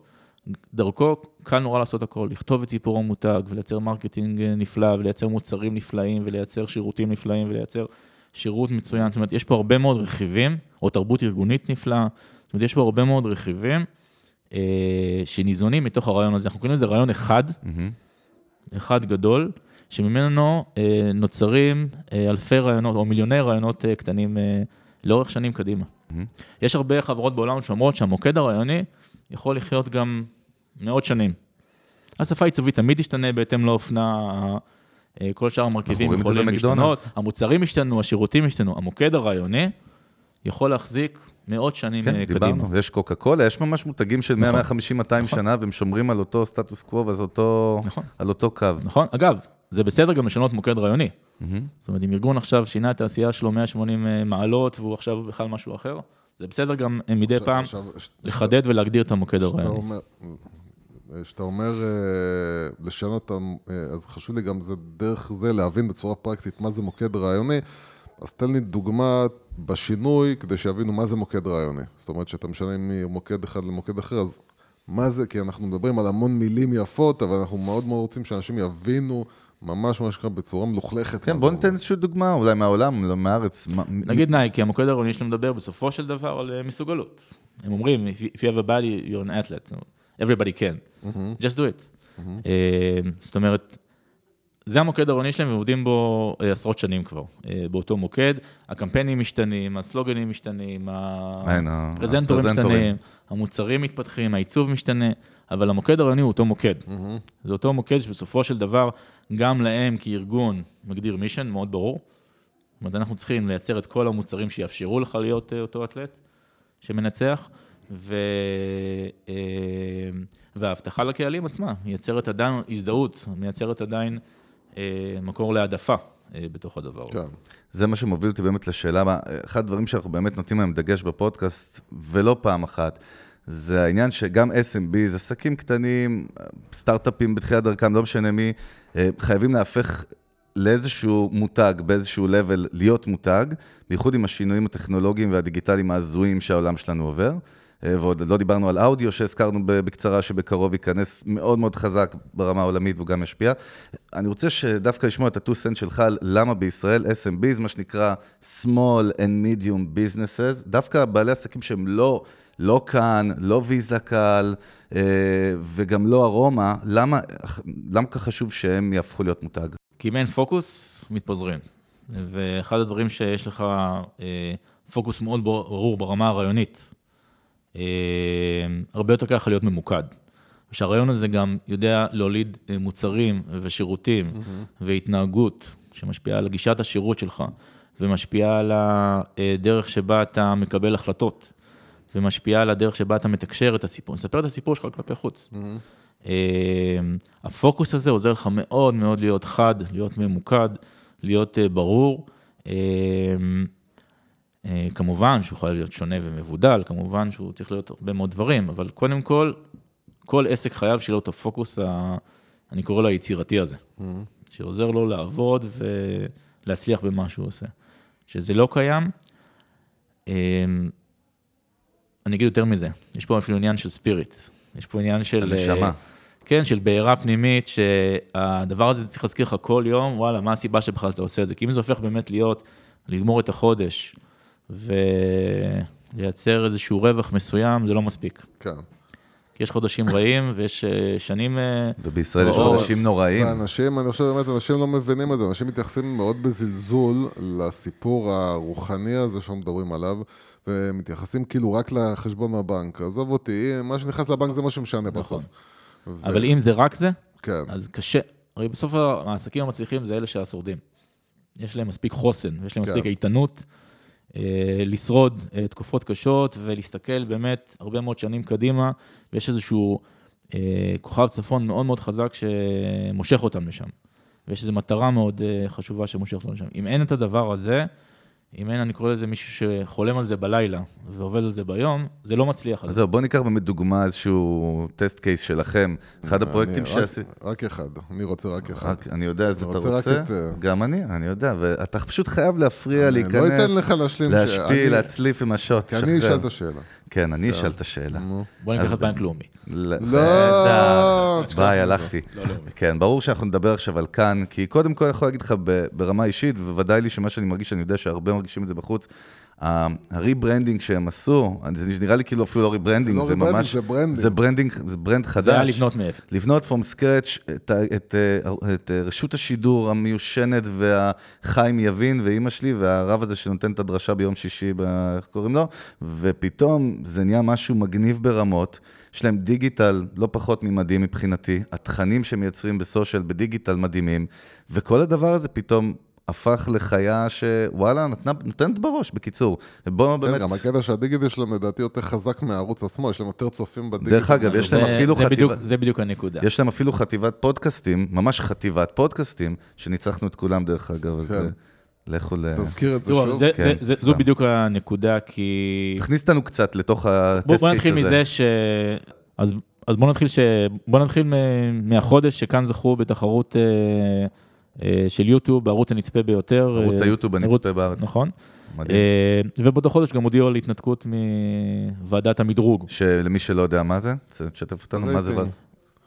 דרכו קל נורא לעשות הכל, לכתוב את סיפור המותג ולייצר marketing אה, נפלא ולייצר מוצרים נפלאים ולייצר שירותים נפלאים ולייצר שירות מצוין, זאת אומרת, יש פה הרבה מאוד רכיבים, או תרבות ארגונית נפלאה, זאת אומרת, יש פה הרבה מאוד רכיבים אה, שניזונים מתוך הרעיון הזה, אנחנו קוראים לזה רעיון אחד, מהמם. אחד גדול, שממנו אה, נוצרים אה, אלפי רעיונות או מיליוני רעיונות אה, קטנים אה, לאורך שנים קדימה. יש הרבה חברות בעולם שאומרות שהמוקד הרעיוני יכול לחיות גם מאות שנים. השפה העיצובית תמיד תשתנה בהתאם לאופנה, כל שאר המרכיבים יכולים. להשתנות, המוצרים השתנו, השירותים השתנו, המוקד הרעיוני יכול להחזיק מאות שנים כן, אה, קדימה. דיברנו, יש קוקה קולה, יש ממש מותגים של 100, 150, 200 שנה, והם שומרים על אותו סטטוס קוו, אז אותו, נכון. על אותו קו. נכון, אגב, זה בסדר גם לשנות מוקד רעיוני. זאת אומרת, אם ארגון עכשיו שינה את העשייה שלו 180 מעלות והוא עכשיו בכלל משהו אחר, זה בסדר גם אה, מדי עכשיו- פעם עכשיו, ש- לחדד ולהגדיר את המוקד הרעיוני. אומר, כשאתה אומר אה, לשנות, אה, אז חשוב לי גם זה דרך זה להבין בצורה פרקטית מה זה מוקד רעיוני. אז תן לי דוגמה בשינוי כדי שיבינו מה זה מוקד רעיוני. זאת אומרת שאתה משנה ממוקד אחד למוקד אחר, אז מה זה? כי אנחנו מדברים על המון מילים יפות, אבל אנחנו מאוד מאוד רוצים שאנשים יבינו ממש מה שנקרא בצורה מלוכלכת. כן, בוא. ניתן איזושהי דוגמה, אולי מהעולם, לא מהארץ. מה- נגיד נייקי, המוקד הרעיוני שלהם מדבר בסופו של דבר על אה, מסוגלות. הם אומרים, if you have a body, you're an athlete. Everybody can. just do it. אה, זאת אומרת, זה המוקד הרעיוני שלהם, והם עובדים בו אה, עשרות שנים כבר, אה, באותו מוקד. הקמפיינים משתנים, הסלוגנים משתנים, הפרזנטורים. משתנים, המוצרים מתפתחים, העיצוב משתנה, אבל המוקד הרעיוני הוא אותו מוקד. זה אותו מוקד שבסופו של דבר, גם להם כארגון מגדיר מישן מאוד ברור. זאת אומרת, אנחנו צריכים לייצר את כל המוצרים שיאפשרו לך להיות אותו אתלט שמנצח, ו... אה, וההבטחה לקהלים עצמה מייצרת עדיין הזדהות, מייצרת עדיין אה, מקור להעדפה אה, בתוך הדבר הזה. כן. זה מה שמוביל אותי באמת לשאלה, מה- אחד הדברים שאנחנו באמת נותנים להם דגש בפודקאסט, ולא פעם אחת, זה העניין שגם SMB, זה עסקים קטנים, סטארט-אפים בתחילת דרכם, לא משנה מי, חייבים להפך לאיזשהו מותג, באיזשהו level, להיות מותג, בייחוד עם השינויים הטכנולוגיים והדיגיטליים ההזויים שהעולם שלנו עובר. אה, ועוד לא דיברנו על אודיו שהזכרנו בקצרה, שבקרוב ייכנס מאוד מאוד חזק ברמה העולמית והוא גם ישפיע. אני רוצה שדווקא לשמוע את ה-2 cent שלך למה בישראל SMB, מה שנקרא small and medium businesses, דווקא בעלי עסקים שהם לא, לא כאן, לא ויזה קל אה, וגם לא ארומה, למה, למה כך חשוב שהם יהפכו להיות מותג? כי אם אין פוקוס, מתפזרים. ואחד הדברים שיש לך אה, פוקוס מאוד ברור ברמה הרעיונית, הרבה יותר קל לך להיות ממוקד. ושהרעיון הזה גם יודע להוליד אה, מוצרים ושירותים והתנהגות שמשפיעה על גישת השירות שלך, ומשפיעה על הדרך שבה אתה מקבל החלטות, ומשפיעה על הדרך שבה אתה מתקשר את הסיפור, מספר את הסיפור שלך כלפי חוץ. אה, הפוקוס הזה עוזר לך מאוד מאוד להיות חד, להיות ממוקד, להיות אה, ברור. אה, כמובן שהוא יכול להיות שונה ומבודל, כמובן שהוא צריך להיות הרבה מאוד דברים, אבל קודם כל, כל עסק חייב שיהיה לו את הפוקוס, ה, אני קורא לו היצירתי הזה, שעוזר לו לעבוד ולהצליח במה שהוא עושה. שזה לא קיים, אה, אני אגיד יותר מזה, יש פה אפילו עניין של ספיריט, יש פה עניין של... הנשמה. אה, כן, של בעירה פנימית, שהדבר הזה צריך להזכיר לך כל יום, וואלה, מה הסיבה שבכלל אתה עושה את זה? כי אם זה הופך באמת להיות, לגמור את החודש ולייצר איזשהו רווח מסוים, זה לא מספיק. כן. כי יש חודשים רעים ויש אה, שנים... אה, ובישראל יש. חודשים נוראים. ואנשים, אני חושב באמת, אנשים לא מבינים את זה, אנשים מתייחסים מאוד בזלזול לסיפור הרוחני הזה שאנחנו מדברים עליו, ומתייחסים כאילו רק לחשבון מהבנק. עזוב אותי, מה שנכנס לבנק זה מה שמשנה בסוף. ו- אבל אם זה רק זה, כן, אז קשה. הרי בסוף העסקים המצליחים זה אלה שהשורדים. יש להם מספיק חוסן, יש להם כן. מספיק איתנות, לשרוד אה, תקופות קשות ולהסתכל באמת הרבה מאוד שנים קדימה, ויש איזשהו אה, כוכב צפון מאוד מאוד חזק שמושך אותם לשם. ויש איזו מטרה מאוד אה, חשובה שמושכת אותם לשם. אם אין את הדבר הזה, אם אין, אני קורא לזה מישהו שחולם על זה בלילה ועובד על זה ביום, זה לא מצליח. אז זהו, בוא ניקח באמת דוגמה, איזשהו טסט קייס שלכם. אחד הפרויקטים שעשית... רק אחד, אני רוצה רק אחד. רק, אני יודע איזה אתה רוצה אה, גם אני, אני יודע, ואתה פשוט חייב להפריע, להיכנס, לא אתן לך להשלים ש- להשפיל, להצליף עם השוט, כי אני אשאל את השאלה. כן, אני אשאל את השאלה. בוא ניקח את בנק לאומי. לא, לא. ביי, הלכתי. לא, לא. כן, ברור שאנחנו נדבר עכשיו על כאן, כי קודם כל אני יכול להגיד לך ב- ברמה אישית, ובוודאי לי שמה שאני מרגיש, אני יודע שהרבה מרגישים את זה בחוץ, ה rebranding שהם עשו, זה נראה לי כאילו אפילו לא rebranding, לא זה rebranding, ממש, זה branding. זה branding, זה brand חדש. זה היה לבנות מאפס. לבנות from scratch את, את, אה, את אה, רשות השידור המיושנת והחיים יבין ואימא שלי והרב הזה שנותן את הדרשה ביום שישי, ב- איך קוראים לו? ופתאום זה נהיה משהו מגניב ברמות. יש להם דיגיטל לא פחות ממדהים מבחינתי, התכנים שמייצרים בסושיאל בדיגיטל מדהימים, וכל הדבר הזה פתאום הפך לחיה שוואלה, נתנה, נותנת בראש, בקיצור. ובואו כן, באמת... גם הקטע שהדיגיטל שלהם לדעתי יותר חזק מהערוץ עצמו, יש להם יותר צופים בדיגיטל. דרך אגב, יש להם זה- אפילו בדיוק- זה בדיוק הנקודה. יש להם אפילו חטיבת פודקאסטים, ממש חטיבת פודקאסטים, שניצחנו את כולם דרך אגב, אז כן. אה, לכו ל... תזכיר את זה שוב. זה- כן, זה- זה- זו. בדיוק הנקודה, כי... תכניס אותנו קצת לתוך בוא, הטסט בוא קייס נתחיל הזה. מזה ש... אז, אז בוא נתחיל ש... בוא נתחיל מ- מהחודש שכאן זכו בתחרות אה, של יוטיוב, בערוץ הנצפה ביותר. ערוץ אה, היוטיוב ערוץ- הנצפה בארץ. נכון. מדהים. אה, ובאותו חודש גם הודיעו על התנתקות מוועדת המדרוג. שלמי שלא יודע מה זה, לשתף אותנו, מה זה... ועד-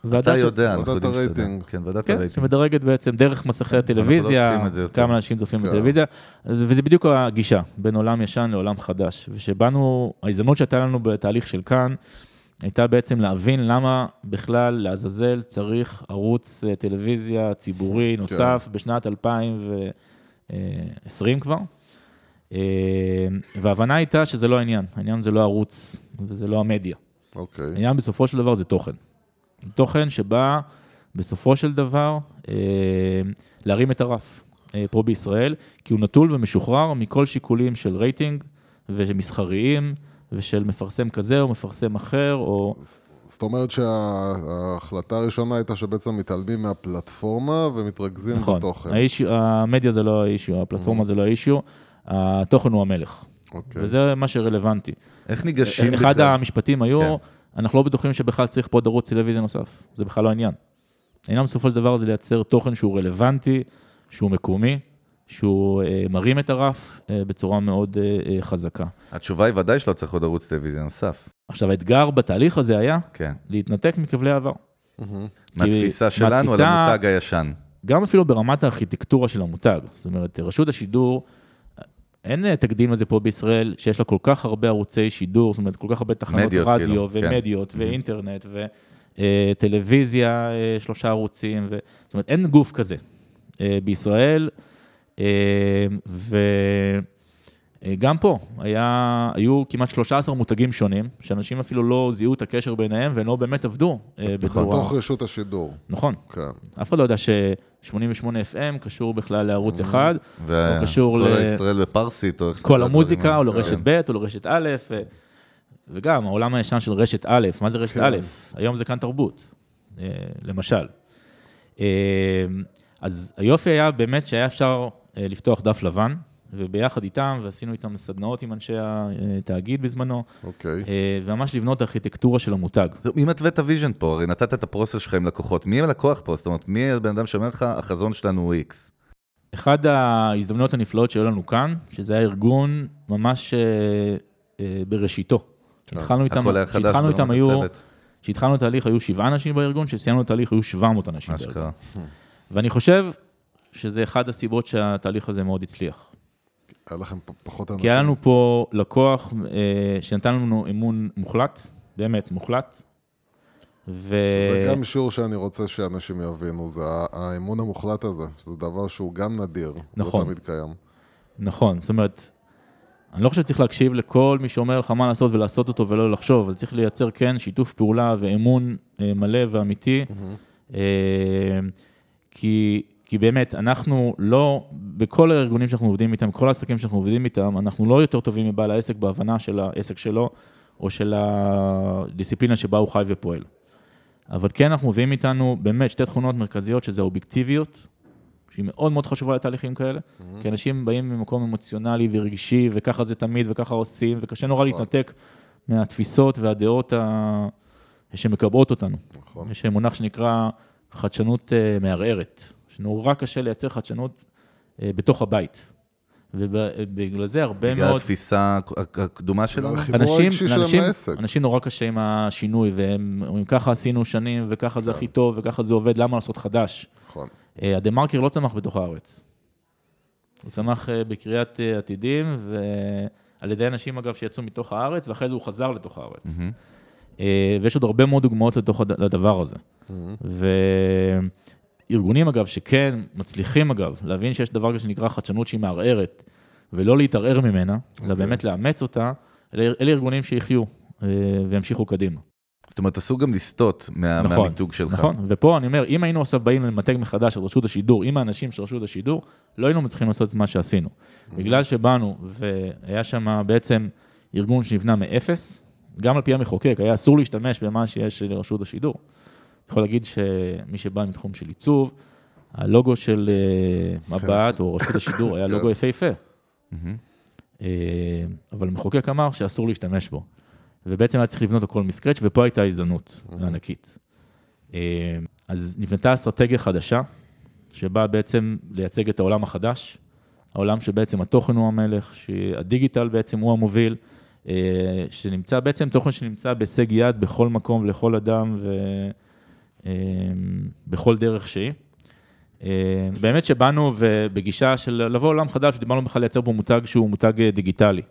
ועדה אתה ש- יודע, אנחנו יודעים שאתה יודע. כן, ועדת כן, הרייטינג. שמדרגת בעצם דרך מסכי לא הטלוויזיה, יותר. כמה אנשים צופים כן. בטלוויזיה, אז- וזה בדיוק הגישה, בין עולם ישן לעולם חדש. ושבאנו, ההזדמנות שהייתה לנו בתהליך של כאן, הייתה בעצם להבין למה בכלל, לעזאזל, צריך ערוץ אה, טלוויזיה ציבורי נוסף בשנת 2020 כבר. אה, וההבנה הייתה שזה לא העניין, העניין זה לא ערוץ וזה לא המדיה. אוקיי. העניין בסופו של דבר זה תוכן. תוכן שבא בסופו של דבר אה, להרים את הרף פה בישראל, כי הוא נטול ומשוחרר מכל שיקולים של רייטינג ומסחריים ושל מפרסם כזה או מפרסם אחר, או זאת אומרת שההחלטה הראשונה הייתה שבעצם מתעלמים מהפלטפורמה ומתרכזים נכון, בתוכן. האישיו, המדיה זה לא האישיו, הפלטפורמה זה לא האישיו, התוכן הוא המלך, אוקיי. וזה מה שרלוונטי. איך ניגשים בכלל? אחד המשפטים היו, כן. אנחנו לא בטוחים שבכלל צריך פה עוד ערוץ טלוויזיה נוסף, זה בכלל לא העניין. העניין בסופו של דבר זה לייצר תוכן שהוא רלוונטי, שהוא מקומי, שהוא אה, מרים את הרף אה, בצורה מאוד אה, חזקה. התשובה היא ודאי שלא צריך עוד ערוץ טלוויזיה נוסף. עכשיו, האתגר בתהליך הזה היה כן. להתנתק מכבלי העבר. מהמם. מהתפיסה שלנו על המותג הישן. גם אפילו ברמת הארכיטקטורה של המותג. זאת אומרת, רשות השידור, אין תקדים לזה פה בישראל, שיש לה כל כך הרבה ערוצי שידור, זאת אומרת, כל כך הרבה תחנות רדיו, כאילו, כן. ומדיות, ואינטרנט, וטלוויזיה, שלושה ערוצים, ו... זאת אומרת, אין גוף כזה בישראל, וגם פה, היה, היו כמעט 13 מותגים שונים, שאנשים אפילו לא זיהו את הקשר ביניהם, והם לא באמת עבדו אה, בצורה... בתוך רשות השידור. נכון. כן. אף אחד לא יודע ש-88 FM קשור בכלל לערוץ אחד, וכל קשור ל- הישראל בפרסית, או איך כל המוזיקה, או לרשת האלה. ב' או לרשת א', ו- וגם העולם הישן של רשת א', מה זה רשת כן. א'? היום זה כאן תרבות, אה, למשל. אה, אז היופי היה באמת שהיה אפשר אה, לפתוח דף לבן, וביחד איתם, ועשינו איתם סדנאות עם אנשי התאגיד בזמנו, אוקיי. אה, וממש לבנות ארכיטקטורה של המותג. מי מתווה את ה vision פה? הרי נתת את ה process שלך עם לקוחות. מי הלקוח פה? זאת אומרת, מי הבן אדם שאומר לך, החזון שלנו הוא איקס? אחד ההזדמנויות הנפלאות שהיו לנו כאן, שזה היה ארגון ממש אה, אה, בראשיתו. איתם, הכל היה חדש כשהתחלנו איתם היו. כשהתחלנו את ההליך היו שבעה אנשים בארגון, כשסיימנו את ההליך היו 700 אנשים בארגון. ואני חושב שזה אחד הסיבות שהתהליך הזה מאוד הצליח. היה לכם פחות אנשים. כי היה לנו פה לקוח אה, שנתן לנו אמון מוחלט, באמת מוחלט. ו... זה גם שיעור שאני רוצה שאנשים יבינו, זה האמון המוחלט הזה, שזה דבר שהוא גם נדיר. נכון. לא תמיד קיים. נכון, זאת אומרת, אני לא חושב שצריך להקשיב לכל מי שאומר לך מה לעשות ולעשות אותו ולא לחשוב, אבל צריך לייצר כן שיתוף פעולה ואמון אה, מלא ואמיתי, אה, כי, כי באמת, אנחנו לא, בכל הארגונים שאנחנו עובדים איתם, כל העסקים שאנחנו עובדים איתם, אנחנו לא יותר טובים מבעל העסק בהבנה של העסק שלו, או של הדיסציפלינה שבה הוא חי ופועל. אבל כן, אנחנו מביאים איתנו באמת שתי תכונות מרכזיות, שזה האובייקטיביות, שהיא מאוד מאוד חשובה לתהליכים כאלה, כי אנשים באים ממקום אמוציונלי ורגשי, וככה זה תמיד, וככה עושים, וקשה נורא נכון. להתנתק מהתפיסות והדעות ה... שמקבעות אותנו. נכון. יש מונח שנקרא חדשנות אה, מערערת, שנורא קשה לייצר חדשנות אה, בתוך הבית. ובגלל זה הרבה בגלל מאוד... התפיסה הקדומה שלנו? החיבור אנשים, הרגשי שלהם אנשים, לעסק. אנשים נורא קשה עם השינוי, והם אומרים, ככה עשינו שנים, וככה זה כן. הכי טוב, וככה זה עובד, למה לעשות חדש? נכון. אה, הדה מרקר לא צמח בתוך הארץ. הוא צמח אה, בקריית אה, עתידים, על ידי אנשים אגב שיצאו מתוך הארץ, ואחרי זה הוא חזר לתוך הארץ. ויש עוד הרבה מאוד דוגמאות לדבר הזה. וארגונים אגב, שכן מצליחים אגב, להבין שיש דבר כזה שנקרא חדשנות שהיא מערערת, ולא להתערער ממנה, אלא באמת לאמץ אותה, אלה אלה ארגונים שיחיו אה, וימשיכו קדימה. זאת אומרת, אסור גם לסטות מה- נכון, מהמיתוג שלך. נכון, ופה אני אומר, אם היינו עכשיו באים למתג מחדש את רשות השידור, עם האנשים של רשות השידור, לא היינו מצליחים לעשות את מה שעשינו. בגלל שבאנו, והיה שם בעצם ארגון שנבנה מאפס, גם על פי המחוקק, היה אסור להשתמש במה שיש לרשות השידור. אני יכול להגיד שמי שבא מתחום של עיצוב, הלוגו של אה, מבט או רשות השידור היה לוגו יפהפה. אה, אבל המחוקק אמר שאסור להשתמש בו. ובעצם היה צריך לבנות הכל מסקרץ', ופה הייתה הזדמנות ענקית. אה, אז נבנתה אסטרטגיה חדשה, שבאה בעצם לייצג את העולם החדש, העולם שבעצם התוכן הוא המלך, שהדיגיטל בעצם הוא המוביל, שנמצא בעצם תוכן שנמצא בהישג יד בכל מקום ולכל אדם ובכל דרך שהיא. אה, באמת שבאנו ובגישה של לבוא לעולם חדש, דיברנו בכלל לייצר פה מותג שהוא מותג אה, דיגיטלי.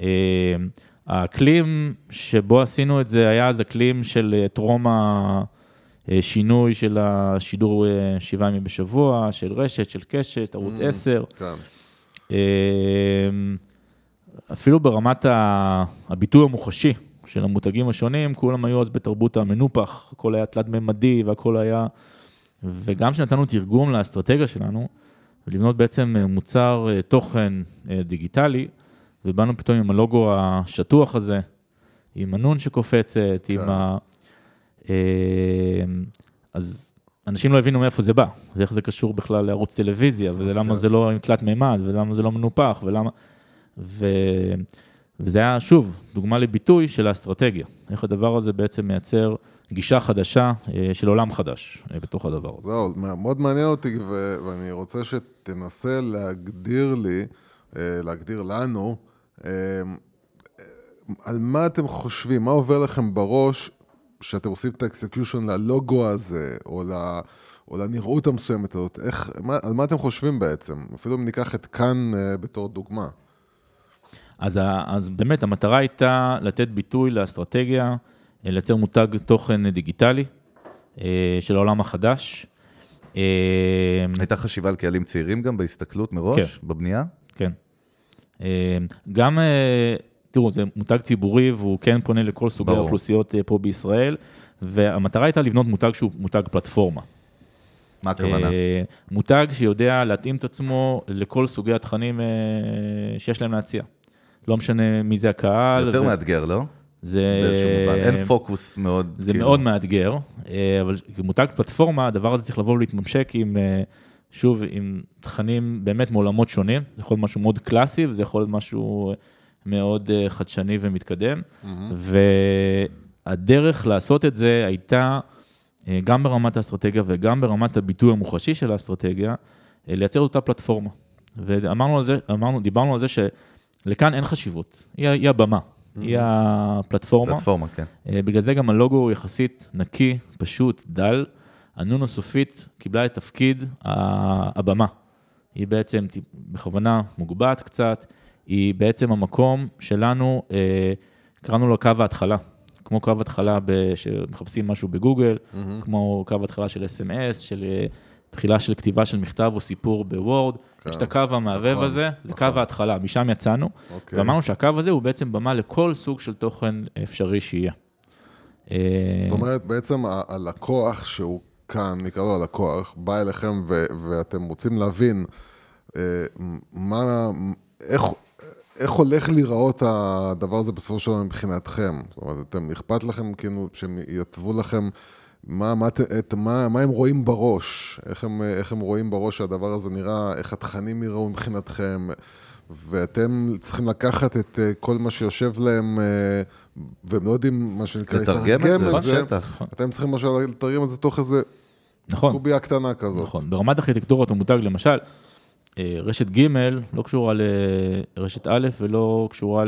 אה, האקלים שבו עשינו את זה היה אז אקלים של אה, טרום השינוי של השידור אה, שבעה ימים בשבוע, של רשת, של קשת, ערוץ 10. כן. אפילו ברמת הביטוי המוחשי של המותגים השונים, כולם היו אז בתרבות המנופח, הכל היה תלת-ממדי והכל היה... וגם כשנתנו תרגום לאסטרטגיה שלנו, ולבנות בעצם אה, מוצר אה, תוכן אה, דיגיטלי, ובאנו פתאום עם הלוגו השטוח הזה, עם הנון שקופצת, עם כן. ה... אה, אז אנשים לא הבינו מאיפה זה בא, ואיך זה קשור בכלל לערוץ טלוויזיה, ולמה כן. זה לא עם תלת מימד, ולמה זה לא מנופח, ולמה... ו... וזה היה, שוב, דוגמה לביטוי של האסטרטגיה, איך הדבר הזה בעצם מייצר גישה חדשה אה, של עולם חדש אה, בתוך הדבר הזה. זהו, מאוד מעניין אותי, ו- ואני רוצה שתנסה להגדיר לי, אה, להגדיר לנו, על מה אתם חושבים, מה עובר לכם בראש שאתם עושים את ה execution ללוגו הזה, או, ל, או לנראות המסוימת הזאת, איך, מה, על מה אתם חושבים בעצם? אפילו אם ניקח את כאן אה, בתור דוגמה. אז, אז באמת, המטרה הייתה לתת ביטוי לאסטרטגיה, אה, לייצר מותג תוכן דיגיטלי אה, של העולם החדש. אה, הייתה חשיבה על קהלים צעירים גם בהסתכלות מראש, בבנייה? כן. גם, תראו, זה מותג ציבורי והוא כן פונה לכל סוגי ברור. האוכלוסיות פה בישראל, והמטרה הייתה לבנות מותג שהוא מותג פלטפורמה. מה הכוונה? מותג שיודע להתאים את עצמו לכל סוגי התכנים שיש להם להציע. לא משנה מי זה הקהל. זה יותר ו- מאתגר, לא? זה... באיזשהו מובן. אין פוקוס מאוד, זה כאילו- מאוד מאתגר, אה, אבל כמותג פלטפורמה, הדבר הזה צריך לבוא ולהתממשק עם, אה, שוב, עם תכנים באמת מעולמות שונים. זה יכול להיות משהו מאוד קלאסי, וזה יכול להיות משהו מאוד אה, חדשני ומתקדם. והדרך לעשות את זה הייתה, גם ברמת האסטרטגיה וגם ברמת הביטוי המוחשי של האסטרטגיה, לייצר אותה פלטפורמה. ואמרנו על זה, אמרנו, דיברנו על זה שלכאן אין חשיבות, היא, היא הבמה, היא הפלטפורמה. פלטפורמה, כן. אה, בגלל זה גם הלוגו הוא יחסית נקי, פשוט, דל. הנון הסופית קיבלה את תפקיד הבמה. היא בעצם בכוונה מוגבעת קצת, היא בעצם המקום שלנו, אה, קראנו לו קו ההתחלה. כמו קו התחלה ב- שמחפשים משהו בגוגל, כמו קו התחלה של אס.אם.אס, של אה, תחילה של כתיבה של מכתב או סיפור בוורד. כן. יש את הקו המהבהב נכון, הזה, זה נכון. קו ההתחלה, משם יצאנו. אוקיי. ואמרנו שהקו הזה הוא בעצם במה לכל סוג של תוכן אפשרי שיהיה. אה, זאת אומרת, בעצם הלקוח שהוא כאן, נקרא לו הלקוח, בא אליכם ו- ואתם רוצים להבין אה, מה, איך, איך הולך להיראות הדבר הזה בסופו של דבר מבחינתכם. זאת אומרת, אתם, אכפת לכם כאילו שהם יתוו לכם מה, מה, את, מה, מה הם רואים בראש, איך הם, איך הם רואים בראש שהדבר הזה נראה, איך התכנים יראו מבחינתכם, ואתם צריכים לקחת את אה, כל מה שיושב להם, אה, והם לא יודעים, מה שנקרא, לתרגם את זה בשטח. אתם צריכים משהו לתרגם את זה תוך איזה נכון, קובייה קטנה כזאת. נכון. ברמת ארכיטקטורת המותג, למשל, אה, רשת ג' לא קשורה לרשת א' ולא קשורה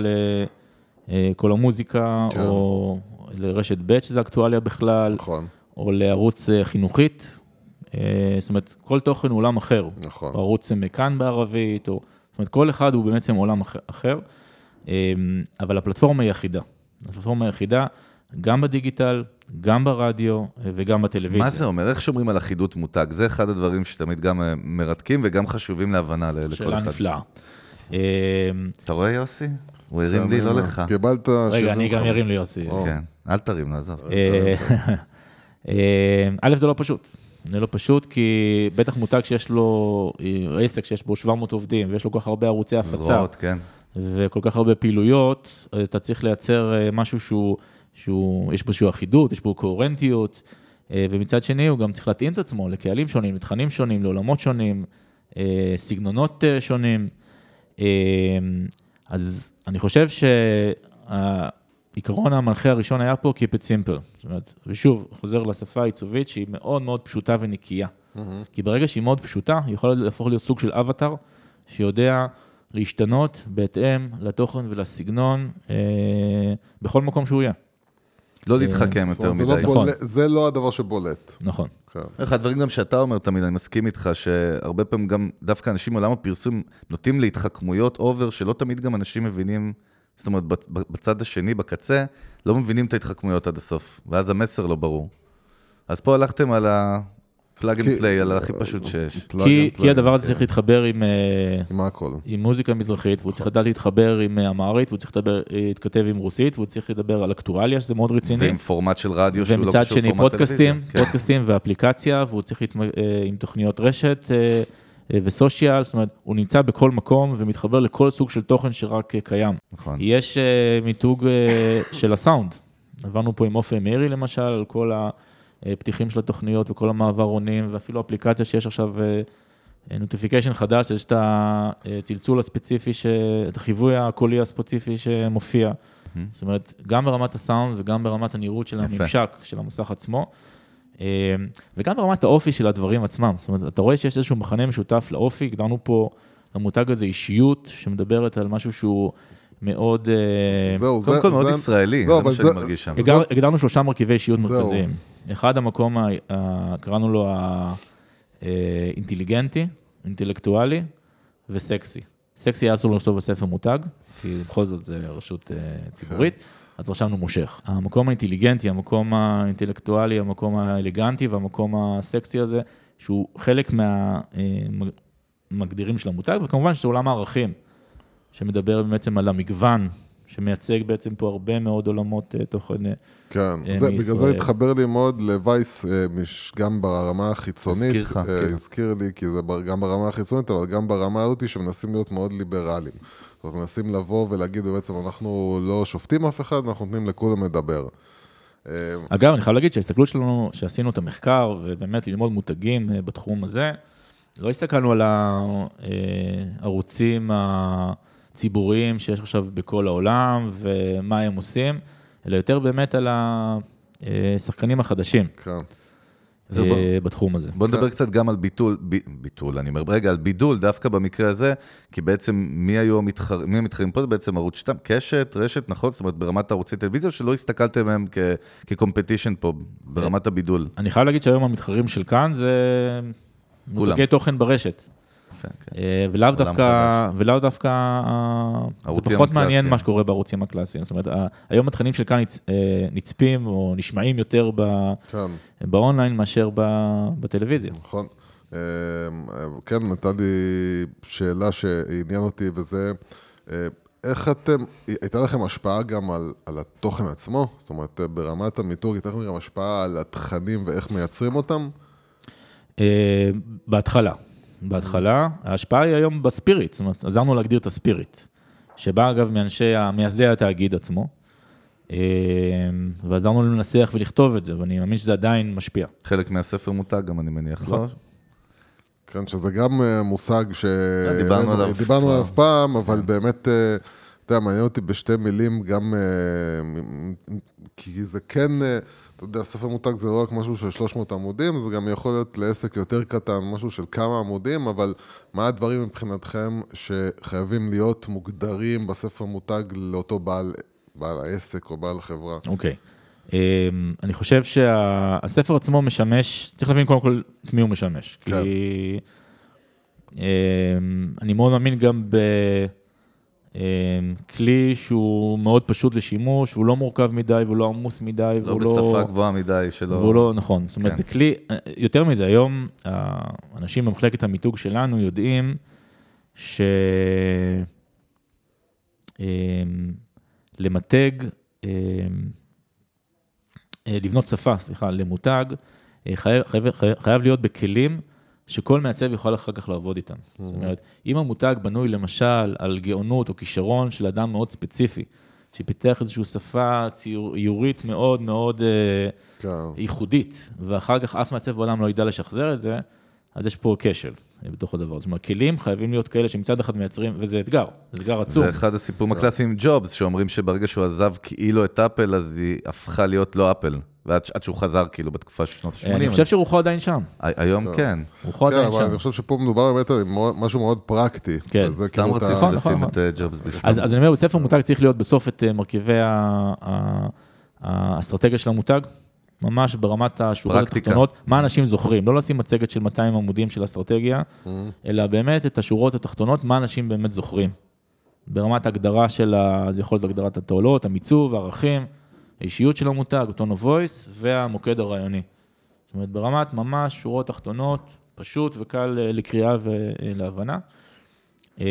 לכל המוזיקה, כן. או לרשת ב', שזה אקטואליה בכלל, נכון, או לערוץ אה, חינוכית. אה, זאת אומרת, כל תוכן הוא עולם אחר. נכון. או ערוץ מכאן בערבית, או... זאת אומרת, כל אחד הוא בעצם עולם אח- אחר. אבל הפלטפורמה היא אחידה. הפלטפורמה היא אחידה גם בדיגיטל, גם ברדיו וגם בטלוויזיה. מה זה אומר? איך שומרים על אחידות מותג? זה אחד הדברים שתמיד גם אה, מרתקים וגם חשובים להבנה לכל אחד. שאלה נפלאה. אתה רואה, יוסי? הוא הרים לי, לא לך. קיבלת... רגע, אני גם ארים לי, יוסי. כן, אל תרים, נעזוב. א', זה לא פשוט. זה לא פשוט, כי בטח מותג שיש לו, עסק שיש בו 700 עובדים, ויש לו כל כך הרבה ערוצי הפצה. זרועות, כן. וכל כך הרבה פעילויות, אתה צריך לייצר אה, משהו שהוא, שהוא יש בו איזושהי אחידות, יש בו קוהרנטיות, אה, ומצד שני הוא גם צריך להתאים את עצמו לקהלים שונים, לתכנים שונים, לעולמות שונים, אה, סגנונות שונים. אז אני חושב שהעיקרון המנחה הראשון היה פה Keep it simple. זאת אומרת, ושוב, חוזר לשפה העיצובית שהיא מאוד מאוד פשוטה ונקייה. Mm-hmm. כי ברגע שהיא מאוד פשוטה, היא יכולה להפוך להיות סוג של אבטאר, שיודע להשתנות בהתאם לתוכן ולסגנון אה, בכל מקום שהוא יהיה. לא להתחכם יותר זה מדי. לא בולט, זה לא הדבר שבולט. נכון. אחד הדברים גם שאתה אומר תמיד, אני מסכים איתך, שהרבה פעמים גם דווקא אנשים מעולם הפרסום נוטים להתחכמויות אובר, שלא תמיד גם אנשים מבינים, זאת אומרת, בצד השני, בקצה, לא מבינים את ההתחכמויות עד הסוף, ואז המסר לא ברור. אז פה הלכתם על ה... plug and play, על הכי פשוט שיש. כי, כי הדבר הזה צריך להתחבר עם, אה, עם הכל. עם מוזיקה מזרחית, והוא צריך לדעת להתחבר עם אה, אמהרית, והוא צריך לדבר, אה, להתכתב עם רוסית, והוא צריך לדבר על אקטואליה, שזה מאוד רציני. ועם פורמט של רדיו שהוא לא קשור ומצד שני לפורמט פודקאסטים, טלוויזיה. כן. פודקאסטים ואפליקציה, והוא צריך להתמ... עם תוכניות רשת וסושיאל, זאת אומרת, הוא נמצא בכל מקום ומתחבר לכל סוג של תוכן שרק קיים. נכון. יש מיתוג של הסאונד. עברנו פה עם עופר מאירי למשל, על כל ה... פתיחים של התוכניות וכל המעברונים, ואפילו אפליקציה שיש עכשיו נוטיפיקיישן חדש, יש את הצלצול הספציפי, ש... את החיווי הקולי הספציפי שמופיע. Mm-hmm. זאת אומרת, גם ברמת הסאונד וגם ברמת הנראות של יפה. הממשק של המסך עצמו, וגם ברמת האופי של הדברים עצמם. זאת אומרת, אתה רואה שיש איזשהו מכנה משותף לאופי, הגדרנו פה למותג הזה אישיות, שמדברת על משהו שהוא... מאוד... זהו, קודם זה... כל מאוד זה- ישראלי, לא, זה אבל מה שאני זה- מרגיש שם. הגר- הגדרנו שלושה מרכיבי אישיות זהו. מרכזיים. אחד, המקום, ה- ה- קראנו לו האינטליגנטי, אינטלקטואלי וסקסי. סקסי היה אסור לכתוב בספר מותג, כי בכל זאת זה רשות אה, ציבורית, אז רשמנו מושך. המקום האינטליגנטי, המקום האינטלקטואלי, המקום האלגנטי והמקום הסקסי הזה, שהוא חלק מהמגדירים של המותג, וכמובן שזה עולם הערכים, שמדבר בעצם על המגוון, שמייצג בעצם פה הרבה מאוד עולמות אה, תוכן. אה, כן, אה, זה, בגלל זה מישראל. התחבר לי מאוד לווייס, גם ברמה החיצונית. הזכיר לך, כן. הזכיר לי, כי זה גם ברמה החיצונית, אבל גם ברמה הזאת שמנסים להיות מאוד ליברליים. זאת אומרת, מנסים לבוא ולהגיד בעצם, אנחנו לא שופטים אף אחד, אנחנו נותנים לכולם לדבר. אגב, אני חייב להגיד שההסתכלות שלנו, שעשינו את המחקר, ובאמת ללמוד מותגים בתחום הזה, לא הסתכלנו על הערוצים הציבוריים שיש עכשיו בכל העולם, ומה הם עושים, אלא יותר באמת על השחקנים החדשים כן. אה, בוא- בתחום הזה. בוא נדבר קצת גם על ביטול, ב, ביטול, אני אומר, רגע, על בידול דווקא במקרה הזה, כי בעצם מי היו המתחרים, מי המתחרים פה? זה בעצם ערוץ 2, קשת, רשת, נכון? זאת אומרת, ברמת ערוצי טלוויזיה, שלא הסתכלתם מהם כ- כקומפטישן פה, ברמת הבידול. אני חייב להגיד שהיום המתחרים של כאן זה מותגי תוכן ברשת. יפה, כן. אה, ולאו דווקא. ולאו דווקא, אה, זה ערוצים פחות מעניין. מה שקורה בערוצים הקלאסיים. זאת אומרת, היום התכנים של כאן נצ- אה, נצפים או נשמעים יותר ב- כן, באונליין מאשר ב- בטלוויזיה. נכון. כן, נתן לי שאלה שעניין אותי, וזה, איך אתם, הייתה לכם השפעה גם על, על התוכן עצמו? זאת אומרת, ברמת המיתוג, הייתה לכם גם השפעה על התכנים ואיך מייצרים אותם? בהתחלה, בהתחלה, ההשפעה היא היום בספיריט, זאת אומרת, עזרנו להגדיר את הספיריט, שבא אגב מאנשי, מייסדי התאגיד עצמו, אה, ועזרנו לנסח ולכתוב את זה, ואני מאמין שזה עדיין משפיע. חלק מהספר מותג גם, אני מניח, נכון. לא? כן, שזה גם אה, מושג ש... דיברנו עליו דיברנו כבר. עליו פעם, אבל באמת, אה, אתה יודע, מעניין אותי בשתי מילים גם, אה, כי זה כן, אה, אתה יודע, ספר מותג זה לא רק משהו של 300 עמודים, זה גם יכול להיות לעסק יותר קטן, משהו של כמה עמודים, אבל מה הדברים מבחינתכם שחייבים להיות מוגדרים בספר מותג לאותו בעל, בעל העסק או בעל חברה? אוקיי. אמ, אני חושב שהספר עצמו משמש, צריך להבין קודם כל את מי הוא משמש. כן. כי אמ, אני מאוד מאמין גם ב... אה, כלי שהוא מאוד פשוט לשימוש, והוא לא מורכב מדי, והוא לא עמוס מדי, לא והוא בשפה לא... גבוהה מדי, שלא... והוא לא, נכון, זאת אומרת, כן. זה כלי, יותר מזה, היום האנשים במחלקת המיתוג שלנו יודעים ש... אמ, למתג, אמ, אה, לבנות שפה, סליחה, למותג, אה, חייב, חייב, חייב להיות בכלים שכל מעצב יוכל אחר כך לעבוד איתם. זאת אומרת, אם המותג בנוי למשל על גאונות או כישרון של אדם מאוד ספציפי, שפיתח איזושהי שפה ציורית מאוד מאוד אה, כן. ייחודית, ואחר כך אף מעצב בעולם לא ידע לשחזר את זה, אז יש פה כשל אה, בתוך הדבר. הזה. זאת אומרת, כלים חייבים להיות כאלה שמצד אחד מייצרים, וזה אתגר, זה אתגר עצום. זה אחד הסיפורים הקלאסיים עם ג'ובס, שאומרים שברגע שהוא עזב כאילו את אפל, אז היא הפכה להיות לא אפל. ועד עד שהוא חזר כאילו בתקופה של שנות ה-80. אני חושב שרוחו עדיין שם, היום כן. רוחו כן, עדיין אבל שם. אני חושב שפה מדובר באמת על משהו מאוד פרקטי. כן, סתם כאילו רציתי נכון, לשים נכון. את אה, ג'ובס בפנים. אז, אז אני אומר, בספר מותג צריך להיות בסוף את אה, מרכיבי האסטרטגיה של המותג, ממש ברמת השורות. התחתונות, מה אנשים זוכרים, לא לשים מצגת של 200 עמודים של אסטרטגיה, אלא באמת את השורות התחתונות, מה אנשים באמת זוכרים. ברמת ההגדרה של, ה... זה יכול להיות הגדרת התועלות, המיצוב, הערכים, האישיות של המותג, of voice והמוקד הרעיוני. זאת אומרת, ברמת ממש שורות תחתונות, פשוט וקל אה, לקריאה ולהבנה. אה,